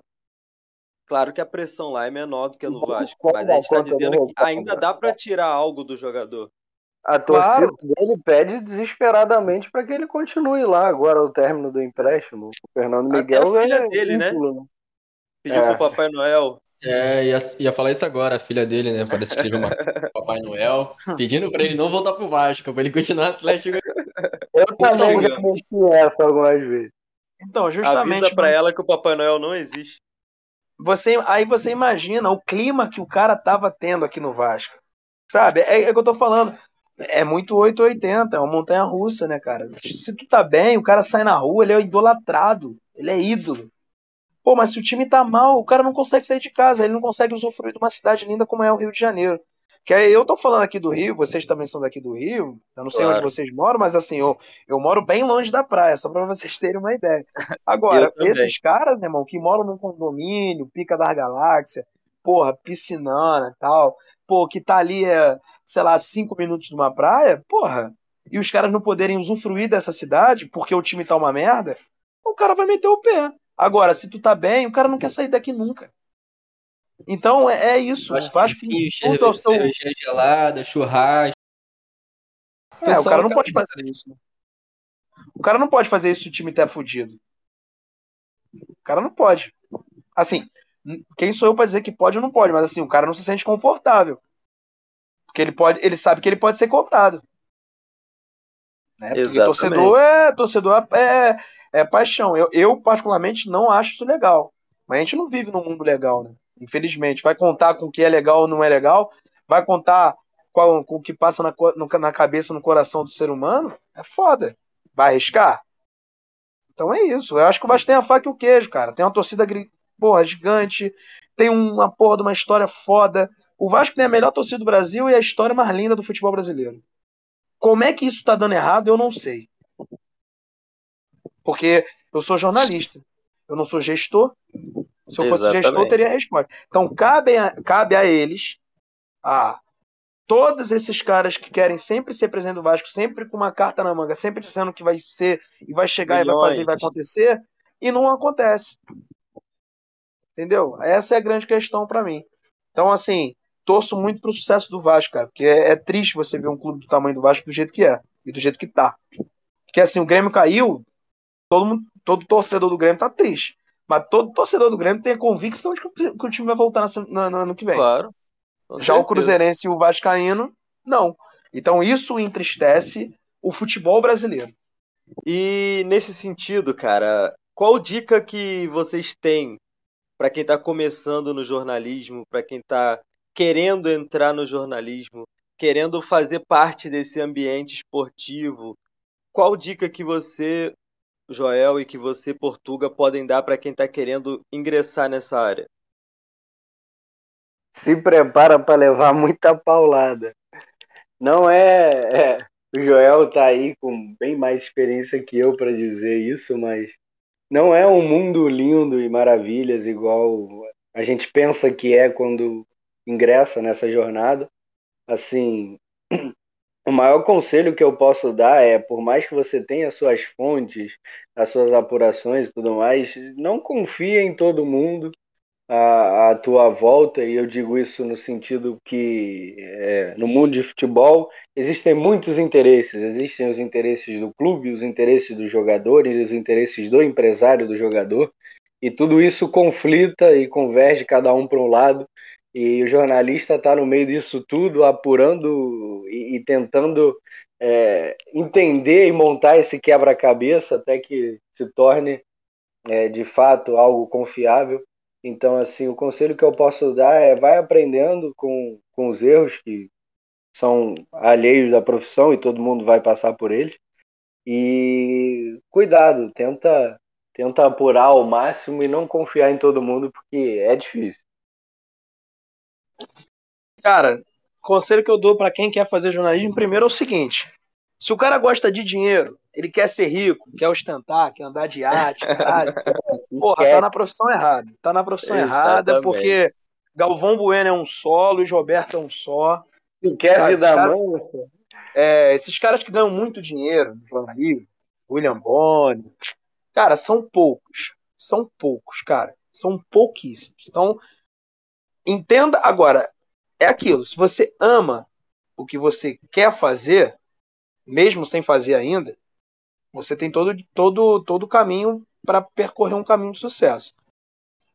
Claro que a pressão lá é menor do que no Como Vasco, mas a gente está dizendo que ainda né? dá para tirar algo do jogador. A torcida Claro. dele pede desesperadamente para que ele continue lá agora o término do empréstimo. O Fernando Até Miguel a filha é dele, né? né? Pediu É. pro Papai Noel. É, ia, ia falar isso agora, a filha dele, né? Parece que escreveu uma Papai Noel, [LAUGHS] pedindo pra ele não voltar pro Vasco, pra ele continuar Atlético. Eu também Não, já mexi essa algumas vezes. Então, justamente. Avisa pra ela que o Papai Noel não existe. Você, aí você imagina o clima que o cara tava tendo aqui no Vasco. Sabe? É, é que eu tô falando. É muito 880, é uma montanha russa, né, cara? Se tu tá bem, o cara sai na rua, ele é idolatrado, ele é ídolo. Pô, mas se o time tá mal, o cara não consegue sair de casa, ele não consegue usufruir de uma cidade linda como é o Rio de Janeiro. Que aí eu tô falando aqui do Rio, vocês também são daqui do Rio, eu não sei claro. onde vocês moram, mas assim, eu, eu moro bem longe da praia, só pra vocês terem uma ideia. Agora, esses caras, irmão, que moram num condomínio, Pica da Galáxia, porra, piscinana e tal, pô, que tá ali, é, sei lá, cinco minutos de uma praia, porra, e os caras não poderem usufruir dessa cidade porque o time tá uma merda, o cara vai meter o pé. Agora, se tu tá bem, o cara não quer sair daqui nunca. Então é, é isso. Acho faz tudo ao seu... cerveja gelada, churrasco. É, o cara não pode fazer isso. Né? O cara não pode fazer isso se o time tá fudido. O cara não pode. Assim, quem sou eu para dizer que pode ou não pode, mas assim, o cara não se sente confortável. Porque ele pode, ele sabe que ele pode ser cobrado. Né? Porque torcedor é torcedor é, é, é paixão. Eu, eu, particularmente, não acho isso legal. Mas a gente não vive num mundo legal, né? Infelizmente. Vai contar com o que é legal ou não é legal? Vai contar com, com o que passa na, no, na cabeça, no coração do ser humano? É foda. Vai arriscar? Então é isso. Eu acho que o Vasco tem a faca e o queijo, cara. Tem uma torcida porra, gigante, tem uma porra de uma história foda. O Vasco tem a melhor torcida do Brasil e a história mais linda do futebol brasileiro. Como é que isso tá dando errado, eu não sei. Porque eu sou jornalista, eu não sou gestor. Se eu fosse Exatamente. gestor, eu teria a resposta. Então, cabe a, cabe a eles, a todos esses caras que querem sempre ser presidente do Vasco, sempre com uma carta na manga, sempre dizendo que vai ser, e vai chegar Milhões. e vai fazer, e vai acontecer, e não acontece. Entendeu? Essa é a grande questão para mim. Então, assim, torço muito pro sucesso do Vasco, cara, porque é, é, triste você ver um clube do tamanho do Vasco do jeito que é e do jeito que tá. Porque assim, o Grêmio caiu, todo mundo, todo torcedor do Grêmio tá triste. Mas todo torcedor do Grêmio tem a convicção de que o time vai voltar no ano que vem. Claro. Já certeza. o Cruzeirense e o Vascaíno, não. Então isso entristece o futebol brasileiro. E nesse sentido, cara, qual dica que vocês têm para quem está começando no jornalismo, para quem está querendo entrar no jornalismo, querendo fazer parte desse ambiente esportivo, qual dica que você, Joel, e que você, Portuga, podem dar para quem está querendo ingressar nessa área? Se prepara para levar muita paulada. Não é, é, O Joel está aí com bem mais experiência que eu para dizer isso, mas não é um mundo lindo e maravilhas igual a gente pensa que é quando ingressa nessa jornada. Assim, o maior conselho que eu posso dar é, por mais que você tenha suas fontes, as suas apurações e tudo mais, não confie em todo mundo à, à tua volta, e eu digo isso no sentido que é, no mundo de futebol existem muitos interesses. Existem os interesses do clube, os interesses do jogador e os interesses do empresário do jogador, e tudo isso conflita e converge cada um para um lado. E o jornalista está no meio disso tudo, apurando e, e tentando é, entender e montar esse quebra-cabeça até que se torne é, de fato algo confiável. Então, assim, o conselho que eu posso dar é vai aprendendo com, com os erros que são alheios da profissão e todo mundo vai passar por eles. E cuidado, tenta tenta apurar ao máximo e não confiar em todo mundo porque é difícil. Cara, conselho que eu dou para quem quer fazer jornalismo primeiro é o seguinte: se o cara gosta de dinheiro, ele quer ser rico, quer ostentar, quer andar de arte, caralho, [LAUGHS] porra, tá na profissão errada. Tá na profissão Exatamente. errada, porque Galvão Bueno é um só, Luiz Roberto é um só. Não quer cara, vida cara, é, Esses caras que ganham muito dinheiro no jornalismo, William Boni, cara, são poucos. São poucos, cara. São pouquíssimos. Então, entenda agora, é aquilo, se você ama o que você quer fazer, mesmo sem fazer ainda, você tem todo todo todo o caminho para percorrer um caminho de sucesso.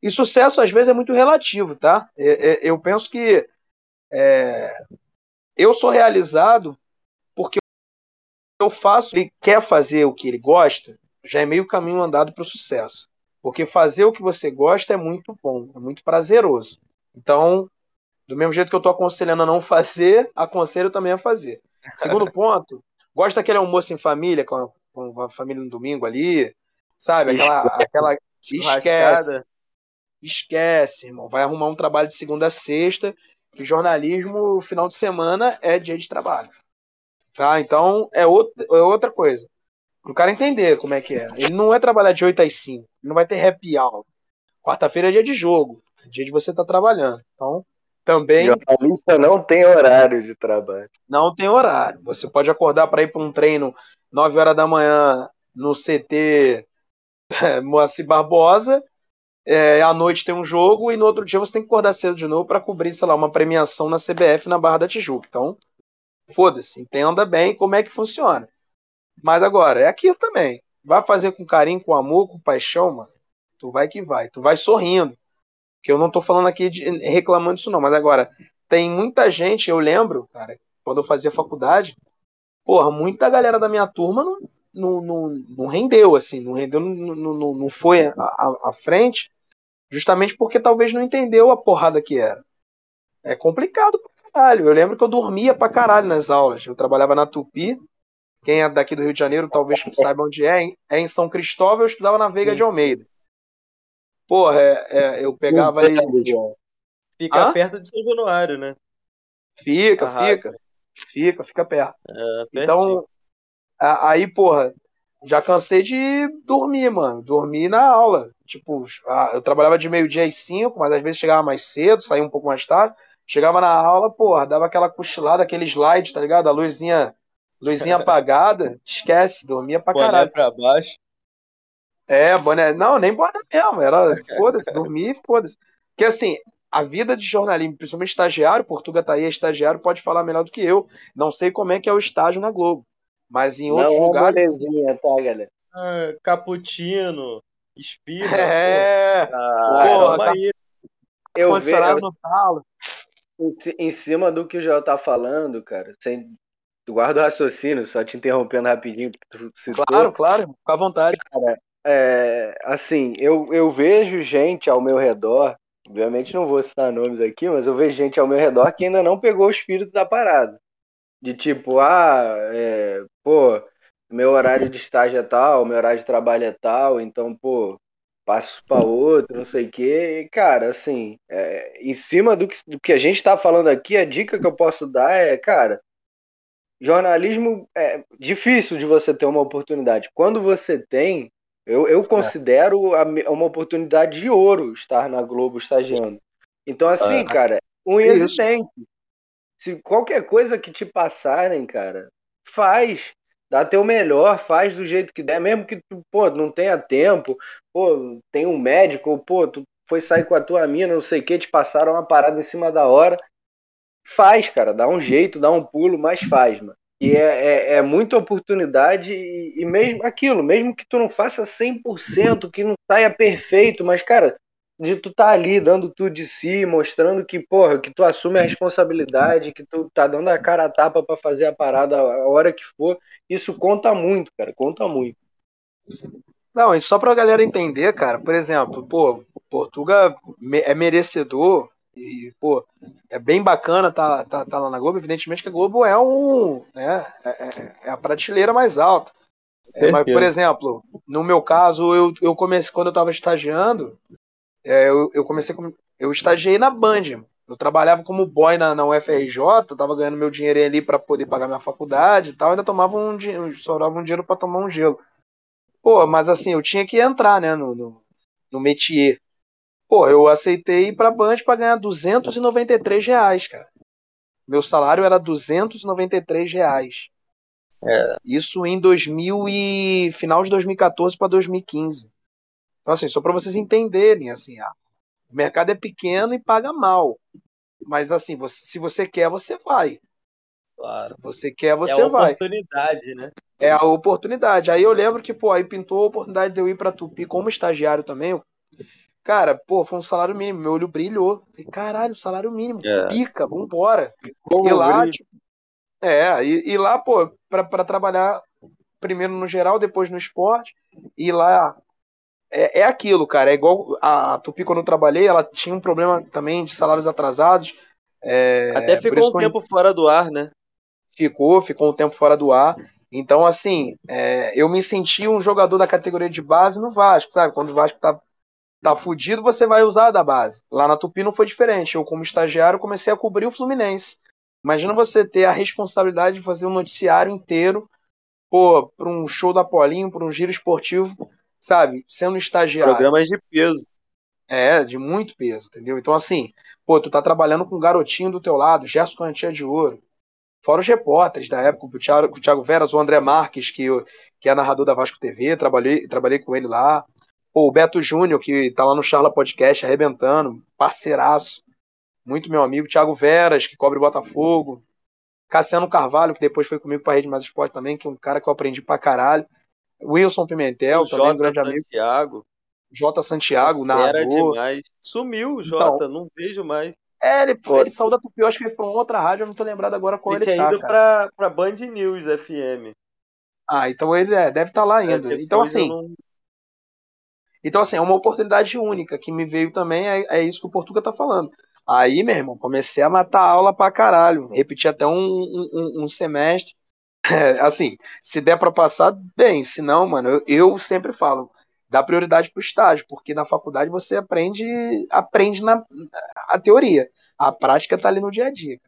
E sucesso às vezes é muito relativo, tá? É, é, eu penso que é, eu sou realizado porque eu faço, ele quer fazer o que ele gosta, já é meio caminho andado para o sucesso. Porque fazer o que você gosta é muito bom, é muito prazeroso. Então, do mesmo jeito que eu estou aconselhando a não fazer, [LAUGHS] aconselho também a fazer. Segundo [LAUGHS] ponto, gosta daquele almoço em família, com a, com a família no domingo ali, sabe? Aquela. [LAUGHS] aquela esquece. Esquece, irmão. Vai arrumar um trabalho de segunda a sexta, que jornalismo, final de semana, é dia de trabalho. Tá? Então, é, outro, é outra coisa. Pro cara entender como é que é. Ele não é trabalhar de 8 às 5. Ele não vai ter happy hour. Quarta-feira é dia de jogo. É dia de você estar tá trabalhando. Então, também. Jornalista não tem horário de trabalho. Não tem horário. Você pode acordar para ir para um treino 9 horas da manhã no CT Moacir Barbosa. É, à noite tem um jogo e no outro dia você tem que acordar cedo de novo para cobrir, sei lá, uma premiação na CBF na Barra da Tijuca. Então, foda-se, entenda bem como é que funciona. Mas agora, é aquilo também. Vai fazer com carinho, com amor, com paixão, mano. Tu vai que vai. Tu vai sorrindo. Que eu não tô falando aqui de, reclamando disso, não. Mas agora, tem muita gente, eu lembro, cara, quando eu fazia faculdade, porra, muita galera da minha turma não, não, não, não rendeu, assim, não rendeu, não, não, não foi à, frente, justamente porque talvez não entendeu a porrada que era. É complicado pra caralho. Eu lembro que eu dormia pra caralho nas aulas. Eu trabalhava na Tupi. Quem é daqui do Rio de Janeiro talvez saiba onde é. É em São Cristóvão, eu estudava na Veiga de Almeida. Porra, é, é, eu pegava ali. Fica Hã? perto de São Januário, né? Fica, fica. Fica, fica perto. É, então, aí, porra, já cansei de dormir, mano. Dormir na aula. Tipo, eu trabalhava de meio-dia às cinco, mas às vezes chegava mais cedo, saía um pouco mais tarde. Chegava na aula, porra, dava aquela cochilada, aquele slide, tá ligado? A luzinha, luzinha [LAUGHS] apagada, esquece, dormia pra caralho. pra baixo. É, boné. Não, nem boné mesmo. Era [LAUGHS] foda-se, dormir, foda-se. Porque assim, a vida de jornalismo, principalmente estagiário, Portuga tá aí, é estagiário, pode falar melhor do que eu. Não sei como é que é o estágio na Globo. Mas em outros Não, lugares. É tá, galera? Ah, cappuccino, espirra. [LAUGHS] É, ah, porra, aí. Eu vejo, no talo. Em cima do que o Joel tá falando, cara, sem guarda o raciocínio, só te interrompendo rapidinho. Claro, claro, fica à vontade. Cara, é, assim, eu, eu vejo gente ao meu redor, obviamente não vou citar nomes aqui, mas eu vejo gente ao meu redor que ainda não pegou o espírito da parada. De tipo, ah, é, pô, meu horário de estágio é tal, meu horário de trabalho é tal, então, pô, passo para outro, não sei o quê. cara, assim, é, em cima do que, do que a gente está falando aqui, a dica que eu posso dar é, cara, jornalismo é difícil de você ter uma oportunidade. Quando você tem, eu, eu considero a, uma oportunidade de ouro estar na Globo estagiando. Então, assim, ah, cara, um existente. Se qualquer coisa que te passarem, cara, faz dá teu melhor, faz do jeito que der, mesmo que tu, pô, não tenha tempo, pô, tem um médico, ou, pô, tu foi sair com a tua mina, não sei o que, te passaram uma parada em cima da hora. Faz, cara, dá um jeito, dá um pulo, mas faz, mano. E é, é, é muita oportunidade e, e, mesmo aquilo, mesmo que tu não faça 100%, que não saia perfeito, mas, cara, de tu tá ali dando tudo de si, mostrando que, porra, que tu assume a responsabilidade, que tu tá dando a cara a tapa para fazer a parada a hora que for, isso conta muito, cara, conta muito. Não, e só pra galera entender, cara, por exemplo, pô, Portugal é merecedor e, pô, é bem bacana tá, tá, tá lá na Globo, evidentemente que a Globo é um, né, é, é, é a prateleira mais alta. É, mas, por exemplo, no meu caso, eu, eu comecei, quando eu tava estagiando, é, eu, eu, comecei com, eu estagiei na Band. Eu trabalhava como boy na, na UFRJ, tava ganhando meu dinheiro ali para poder pagar minha faculdade e tal, ainda tomava um dinheiro, sobrava um dinheiro para tomar um gelo. Pô, mas assim, eu tinha que entrar, né, no, no, no métier. Pô, eu aceitei ir pra Band para ganhar 293 reais, cara. Meu salário era 293 reais. É. Isso em 2000 e final de 2014 para 2015. Então, assim, só para vocês entenderem, assim, ah, o mercado é pequeno e paga mal. Mas, assim, você, se você quer, você vai. Claro. Se você quer, você é a vai. É a oportunidade, né? É a oportunidade. Aí eu lembro que, pô, aí pintou a oportunidade de eu ir para Tupi como estagiário também. Cara, pô, foi um salário mínimo. Meu olho brilhou. Falei, caralho, salário mínimo. É. Pica, vambora. Como e lá, tipo, é, e, e, lá, pô, pra, pra trabalhar primeiro no geral, depois no esporte, e lá é, é aquilo, cara. É igual a Tupi, quando eu trabalhei, ela tinha um problema também de salários atrasados. É, Até ficou um tempo fora do ar, né? Ficou, ficou um tempo fora do ar. Então, assim, é, eu me senti um jogador da categoria de base no Vasco, sabe? Quando o Vasco tá, tá fudido, você vai usar da base. Lá na Tupi não foi diferente. Eu, como estagiário, comecei a cobrir o Fluminense. Imagina você ter a responsabilidade de fazer um noticiário inteiro, pô, para um show da Polinho, para um giro esportivo, sabe? Sendo estagiário. Programas de peso. É, de muito peso, entendeu? Então, assim, pô, tu tá trabalhando com um garotinho do teu lado, Gerson Cantia de Ouro. Fora os repórteres da época, o Thiago, o Thiago Veras, o André Marques, que, que é narrador da Vasco TV, trabalhei, trabalhei com ele lá. Pô, o Beto Júnior, que tá lá no Charla Podcast arrebentando, parceiraço muito meu amigo. Thiago Veras, que cobre Botafogo. Cassiano Carvalho, que depois foi comigo para Rede Mais Esporte também, que é um cara que eu aprendi pra caralho. Wilson Pimentel, o também um grande amigo. Santiago. Jota Santiago, narrador. Era demais. Sumiu o Jota, então, não vejo mais. É, ele, foi, ele saiu da Tupi, eu acho que ele foi pra uma outra rádio, eu não tô lembrado agora qual ele, ele tá, ido cara. Pra, pra Band News FM. Ah, então ele é, deve estar tá lá ainda. É, então, assim... Não... Então, assim, é uma oportunidade única que me veio também, é, é isso que o Portuga tá falando. Aí, meu irmão, comecei a matar aula pra caralho. Repeti até um, um, um semestre. É, [LAUGHS] assim, se der para passar, bem. Se não, mano, eu, eu, sempre falo, dá prioridade pro estágio, porque na faculdade você aprende aprende na a teoria. A prática tá ali no dia a dia.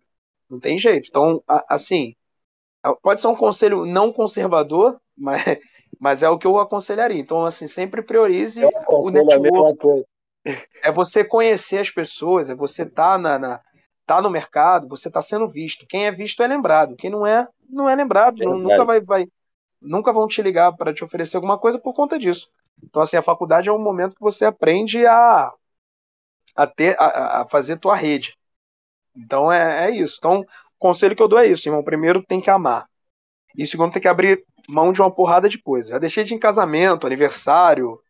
Não tem jeito. Então, a, assim, pode ser um conselho não conservador, mas, mas é o que eu aconselharia. Então, assim, sempre priorize o network é você conhecer as pessoas, é você estar tá na, na, tá no mercado, você tá sendo visto. Quem é visto é lembrado, quem não é, não é lembrado. É nunca vai, vai, nunca vão te ligar para te oferecer alguma coisa por conta disso. Então, assim, a faculdade é um momento que você aprende a, a, ter, a, a fazer tua rede. Então, é, é isso. Então, o conselho que eu dou é isso, irmão. Primeiro, tem que amar. E segundo, tem que abrir mão de uma porrada de coisa. Já deixei de ir em casamento, aniversário,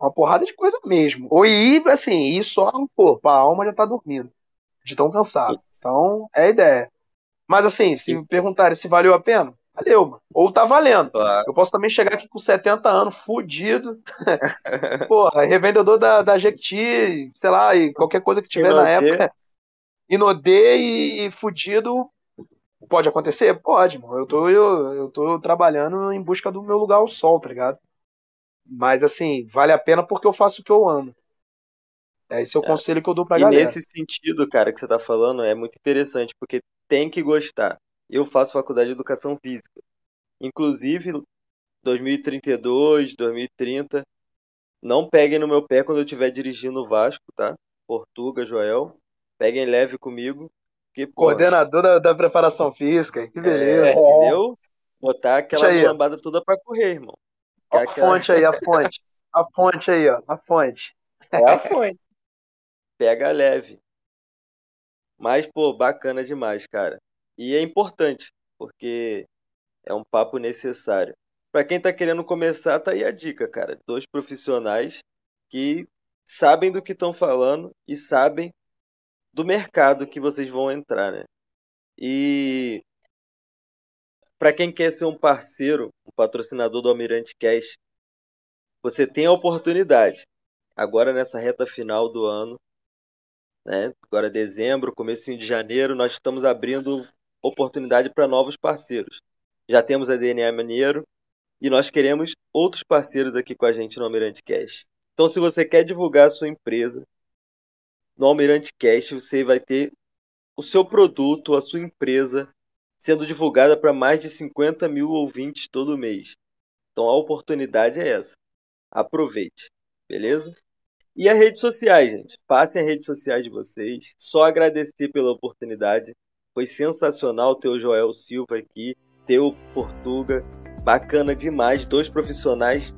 uma porrada de coisa mesmo. Ou ir, assim, ir só no corpo, a alma já tá dormindo, de tão cansado. Então, é a ideia. Mas assim, se me perguntarem se valeu a pena, valeu, mano. Ou tá valendo. Claro. Eu posso também chegar aqui com 70 anos, fudido. [LAUGHS] Porra, revendedor da, da Jequiti, sei lá, e qualquer coisa que tiver Inodê. na época. Inodê e, e fudido. Pode acontecer? Pode, mano. Eu tô, eu, eu tô trabalhando em busca do meu lugar ao sol, tá ligado? Mas assim, vale a pena porque eu faço o que eu amo. É esse é o é. conselho que eu dou pra e galera. E nesse sentido, cara, que você tá falando, é muito interessante, porque tem que gostar. Eu faço faculdade de educação física. Inclusive, 2032, 2030, não peguem no meu pé quando eu estiver dirigindo o Vasco, tá? Portuga, Joel. Peguem leve comigo. Porque, Coordenador da, da, preparação física, que beleza. É, entendeu? Botar aquela lambada toda pra correr, irmão. A aquela... fonte aí, a [LAUGHS] fonte. A fonte aí, ó. A fonte. É a fonte. Pega leve. Mas, pô, bacana demais, cara. E é importante, porque é um papo necessário. Para quem tá querendo começar, tá aí a dica, cara. Dois profissionais que sabem do que estão falando e sabem do mercado que vocês vão entrar, né? E para quem quer ser um parceiro, um patrocinador do Almirante Cash, você tem a oportunidade. Agora nessa reta final do ano, né? Agora dezembro, começo de janeiro, nós estamos abrindo oportunidade para novos parceiros. Já temos a DNA Maneiro e nós queremos outros parceiros aqui com a gente no Almirante Cash. Então, se você quer divulgar a sua empresa no Almirante Cash, você vai ter o seu produto, a sua empresa sendo divulgada para mais de 50 mil ouvintes todo mês. Então a oportunidade é essa. Aproveite, beleza? E as redes sociais, gente. Passem as redes sociais de vocês. Só agradecer pela oportunidade. Foi sensacional ter o Joel Silva aqui, ter o Portuga. Bacana demais. Dois profissionais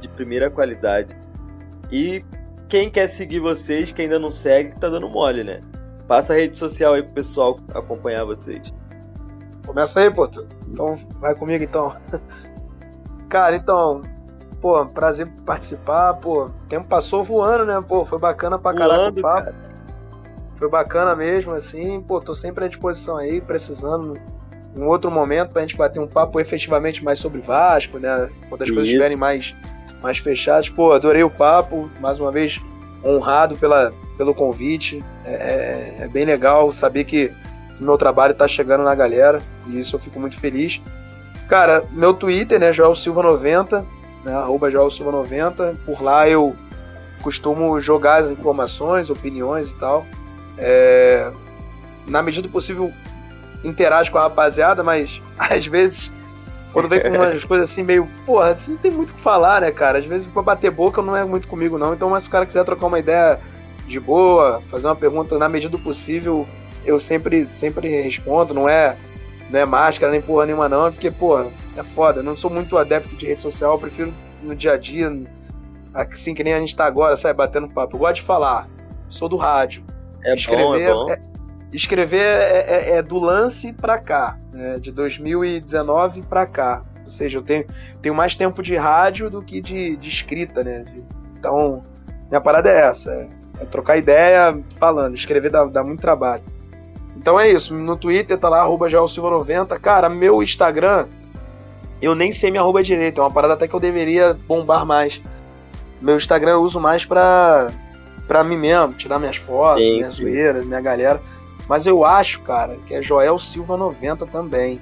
de primeira qualidade. E quem quer seguir vocês, que ainda não segue, tá dando mole, né? Passa a rede social aí pro pessoal acompanhar vocês. Começa aí, pô. Então, vai comigo então. [LAUGHS] Cara, então, pô, prazer participar, pô. O tempo passou voando, né? Pô, foi bacana pra caralho o papo. Foi bacana mesmo, assim, pô, tô sempre à disposição aí, precisando. um outro momento pra gente bater um papo efetivamente mais sobre Vasco, né? Quando as Isso. coisas estiverem mais, mais fechadas. Pô, adorei o papo, mais uma vez honrado pela, pelo convite. É, é, é bem legal saber que o meu trabalho tá chegando na galera e isso eu fico muito feliz. Cara, meu Twitter, né, Joel Silva 90, né, arroba Joel Silva 90. Por lá eu costumo jogar as informações, opiniões e tal. É, na medida do possível, interajo com a rapaziada, mas [LAUGHS] às vezes, quando vem com [LAUGHS] umas coisas assim, meio, porra, você não tem muito o que falar, né, cara? Às vezes, pra bater boca não é muito comigo, não. Então, mas se o cara quiser trocar uma ideia de boa, fazer uma pergunta na medida do possível, eu sempre, sempre respondo, não é, não é máscara nem porra nenhuma, não, porque, porra, é foda. Eu não sou muito adepto de rede social, eu prefiro no dia a dia, assim que nem a gente tá agora, sabe, batendo papo. Eu gosto de falar, sou do rádio. É escrever, bom, é bom. É, escrever é, é, é, do lance para cá, né, de 2019 para cá. Ou seja, eu tenho, tenho mais tempo de rádio do que de, de escrita, né? Então, minha parada é essa: é, é trocar ideia falando, escrever dá, dá, muito trabalho. Então é isso. No Twitter tá lá, arroba 90 Cara, meu Instagram, eu nem sei minha arroba direito. É uma parada até que eu deveria bombar mais. Meu Instagram eu uso mais pra, pra mim mesmo, tirar minhas fotos, sim, minhas sim. zoeiras, minha galera. Mas eu acho, cara, que é Joel Silva 90 também.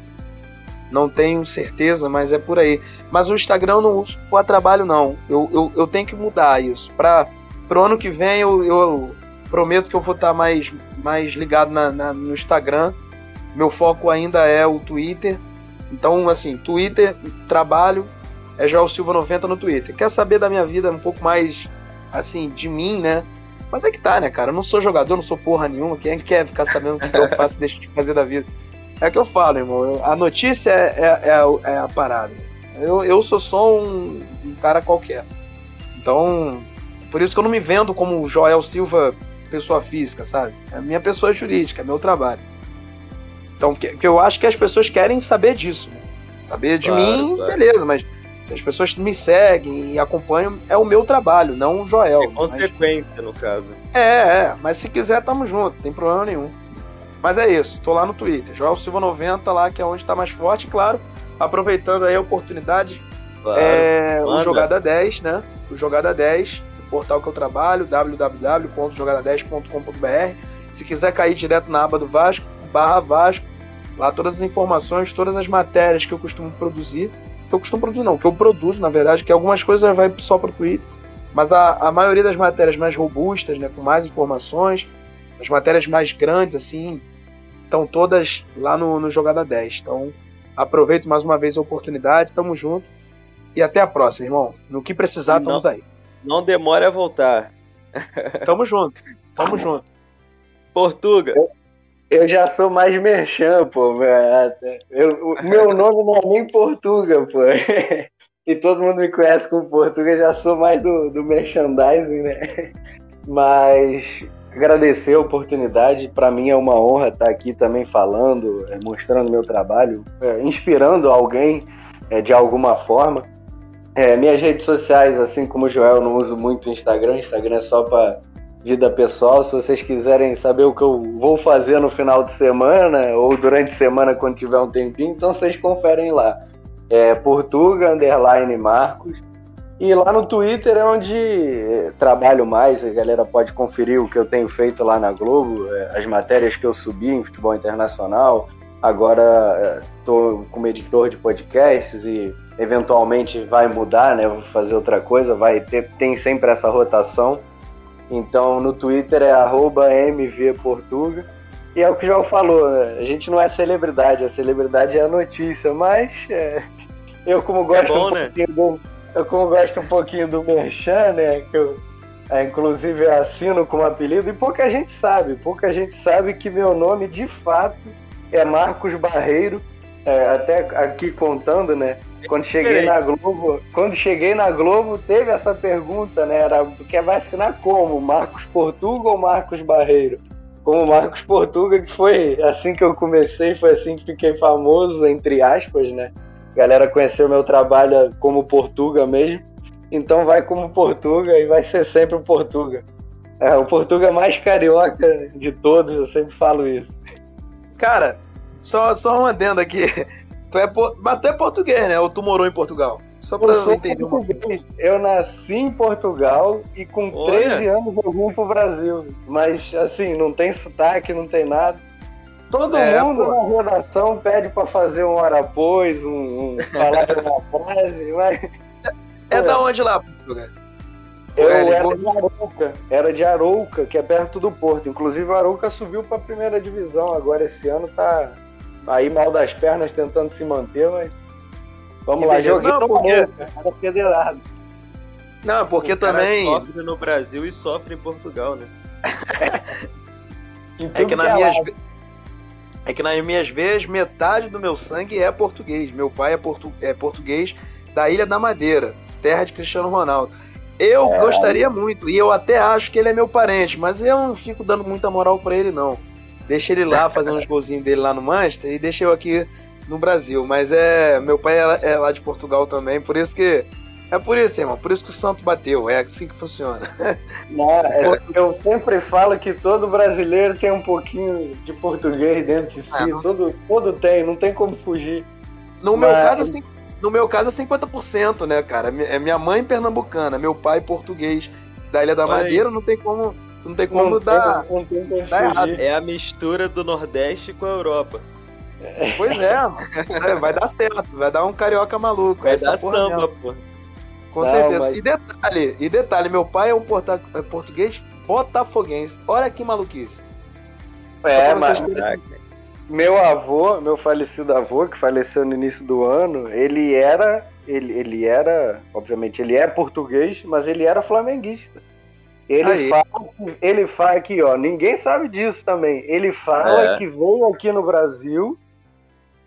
Não tenho certeza, mas é por aí. Mas o Instagram eu não uso para trabalho, não. Eu, eu, eu tenho que mudar isso. Para o ano que vem, eu, eu prometo que eu vou estar mais, mais ligado na, na, no Instagram. Meu foco ainda é o Twitter. Então, assim, Twitter, trabalho, é Joel Silva 90 no Twitter. Quer saber da minha vida um pouco mais, assim, de mim, né? Mas é que tá, né, cara? Eu não sou jogador, não sou porra nenhuma. Quem é quer ficar sabendo o que eu faço e deixo de fazer da vida? É que eu falo, irmão. A notícia é, é, é, a, é a, parada. Eu, eu sou só um, um, cara qualquer. Então, por isso que eu não me vendo como Joel Silva, pessoa física, sabe? É a minha pessoa jurídica, é meu trabalho. Então, que, que eu acho que as pessoas querem saber disso. Né? Saber de claro, mim, claro. beleza, mas se as pessoas me seguem e acompanham, é o meu trabalho, não o Joel. É consequência, mas... no caso. É, é, mas se quiser, tamo junto, não tem problema nenhum. Mas é isso, tô lá no Twitter, Joel Silva90 lá, que é onde tá mais forte, claro, aproveitando aí a oportunidade, claro, é, o Jogada 10, né? O Jogada 10, o portal que eu trabalho, www.jogada10.com.br. Se quiser cair direto na aba do Vasco, barra Vasco, lá todas as informações, todas as matérias que eu costumo produzir que eu costumo produzir, não, que eu produzo, na verdade, que algumas coisas vai só para o Twitter, mas a, a maioria das matérias mais robustas, né, com mais informações, as matérias mais grandes, assim, estão todas lá no, no Jogada 10. Então, aproveito mais uma vez a oportunidade, tamo junto. E até a próxima, irmão. No que precisar, estamos aí. Não demore a voltar. Tamo junto. Tamo junto. Portuga. Eu já sou mais merchan, pô. Eu, meu nome não é nem Portuga, pô. [LAUGHS] E todo mundo me conhece como Portuga, já sou mais do, do merchandising, né? Mas agradecer a oportunidade. Para mim é uma honra estar aqui também falando, é, mostrando meu trabalho, é, inspirando alguém é, de alguma forma. minhas redes sociais, assim como o Joel, não uso muito Instagram. Instagram é só para vida pessoal. Se vocês quiserem saber o que eu vou fazer no final de semana ou durante a semana quando tiver um tempinho, então vocês conferem lá. É Portuga Underline Marcos. E lá no Twitter é onde é, trabalho mais, a galera pode conferir o que eu tenho feito lá na Globo, é, as matérias que eu subi em futebol internacional. Agora estou é, como editor de podcasts e eventualmente vai mudar, né? Vou fazer outra coisa, vai ter tem sempre essa rotação. Então no Twitter é mvportuga. E é o que o João falou, né? a gente não é celebridade, a celebridade é a notícia, mas é, eu como gosto é bom, um né? do, eu como gosto um pouquinho do Merchan, né? Que eu é, inclusive assino como apelido, e pouca gente sabe, pouca gente sabe que meu nome de fato é Marcos Barreiro. É, até aqui contando, né? Quando cheguei na Globo, quando cheguei na Globo, teve essa pergunta, né? Era quer vacinar como? Marcos Portuga ou Marcos Barreiro? Como Marcos Portuga, que foi assim que eu comecei, foi assim que fiquei famoso, entre aspas, né? A galera conheceu meu trabalho como Portuga mesmo. Então vai como Portuga e vai ser sempre o Portuga. É o Portuga mais carioca de todos, eu sempre falo isso. Cara, só, só um adendo aqui. Tu é, mas tu é português, né? Ou tu morou em Portugal? Só pra eu, eu entender uma Eu nasci em Portugal e com Olha. 13 anos eu vim pro Brasil. Mas, assim, não tem sotaque, não tem nada. Todo é, mundo pô. na redação pede pra fazer um hora após, um, um falar uma frase, mas. É, é da onde lá, Portugal? Eu era de Arouca, era de Arouca, que é perto do Porto. Inclusive, o Arouca subiu para a primeira divisão agora esse ano, tá aí mal das pernas tentando se manter, mas vamos que lá, joguei não, porque... era federado. Não, porque também sofre no Brasil e sofre em Portugal, né? [LAUGHS] é que nas minhas é que nas minhas veias metade do meu sangue é português. Meu pai é, portu... é português da Ilha da Madeira, terra de Cristiano Ronaldo. Eu é. gostaria muito, e eu até acho que ele é meu parente, mas eu não fico dando muita moral para ele, não. Deixa ele lá fazendo uns golzinhos dele lá no Manchester e deixa eu aqui no Brasil. Mas é. Meu pai é, é lá de Portugal também, por isso que. É por isso, irmão. Por isso que o santo bateu. É assim que funciona. [LAUGHS] Não, é, eu sempre falo que todo brasileiro tem um pouquinho de português dentro de si. É, não... todo, todo tem, não tem como fugir. No Mas... meu caso, assim, no meu caso é 50%, né, cara? É minha mãe pernambucana, meu pai português da Ilha da Madeira, não tem como, não tem como não dar, não tem dar errado. É a mistura do Nordeste com a Europa. Pois é, é, vai dar certo, vai dar um carioca maluco. Vai dar samba, pô. Com não, certeza. Mas... E detalhe, e detalhe, meu pai é um porta, é português botafoguense. Olha que maluquice. É, mas... Terem... Meu avô, meu falecido avô, que faleceu no início do ano, ele era, ele, ele era, obviamente, ele é português, mas ele era flamenguista. Ele fala, ele fala aqui, ó, ninguém sabe disso também. Ele fala é. que veio aqui no Brasil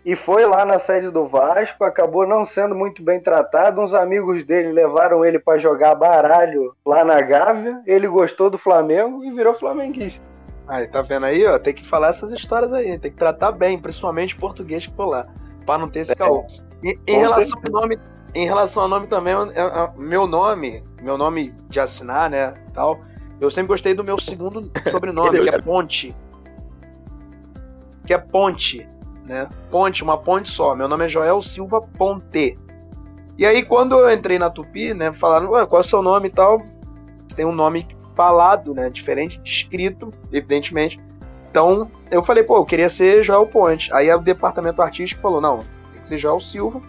e foi lá na sede do Vasco, acabou não sendo muito bem tratado. Uns amigos dele levaram ele para jogar baralho lá na Gávea. Ele gostou do Flamengo e virou flamenguista. Aí, tá vendo aí, ó? Tem que falar essas histórias aí, tem que tratar bem, principalmente português que for lá, pra não ter esse é. caô. em relação ao nome, em relação ao nome também, meu nome, meu nome de assinar, né, tal, eu sempre gostei do meu segundo sobrenome, que é Ponte. Que é Ponte, né? Ponte, uma ponte só. Meu nome é Joel Silva Ponte. E aí, quando eu entrei na Tupi, né, falaram, qual é o seu nome e tal, tem um nome falado, né? Diferente escrito, evidentemente. Então, eu falei, pô, eu queria ser Joel Ponte. Aí o departamento artístico falou, não, tem que ser Joel Silva.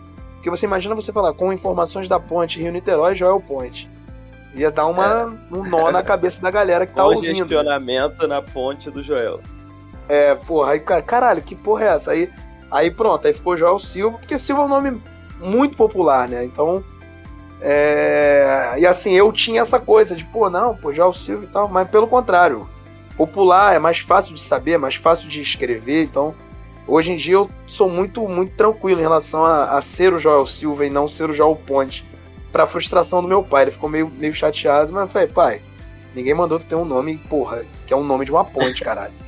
Porque você imagina você falar com informações da ponte Rio-Niterói, Joel Ponte. Ia dar uma, é. um nó na cabeça da galera que tá ouvindo. gestionamento na ponte do Joel. É, porra, aí, caralho, que porra é essa? Aí, aí pronto, aí ficou Joel Silva, porque Silva é um nome muito popular, né? Então, é... E assim, eu tinha essa coisa de, pô, não, pô, o Silvio e tal, mas pelo contrário, popular é mais fácil de saber, é mais fácil de escrever, então hoje em dia eu sou muito, muito tranquilo em relação a, a ser o Joel Silva e não ser o Joel Ponte. Pra frustração do meu pai, ele ficou meio, meio chateado, mas eu falei, pai, ninguém mandou tu ter um nome, porra, que é um nome de uma ponte, caralho. [LAUGHS]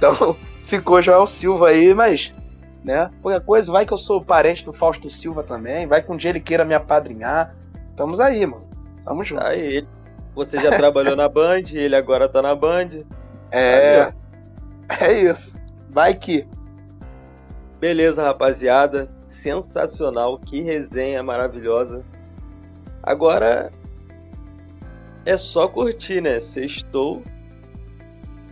Então, ficou Joel Silva aí, mas, né, qualquer coisa, vai que eu sou parente do Fausto Silva também, vai que um dia ele queira me apadrinhar, Estamos aí, mano. Tamo junto. Aí, você já trabalhou na Band, ele agora tá na Band. É. É isso. Vai que. Beleza, rapaziada. Sensacional. Que resenha maravilhosa. Agora é só curtir, né? Sextou,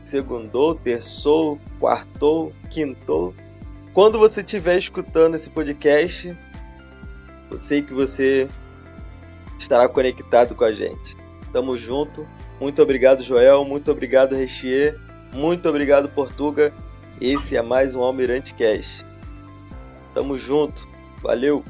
segundou, terçou, quartou, quintou. Quando você estiver escutando esse podcast, eu sei que você estará conectado com a gente. Tamo junto. Muito obrigado, Joel. Muito obrigado, Rechier. Muito obrigado, Portuga. Esse é mais um Almirante Cash. Tamo junto. Valeu.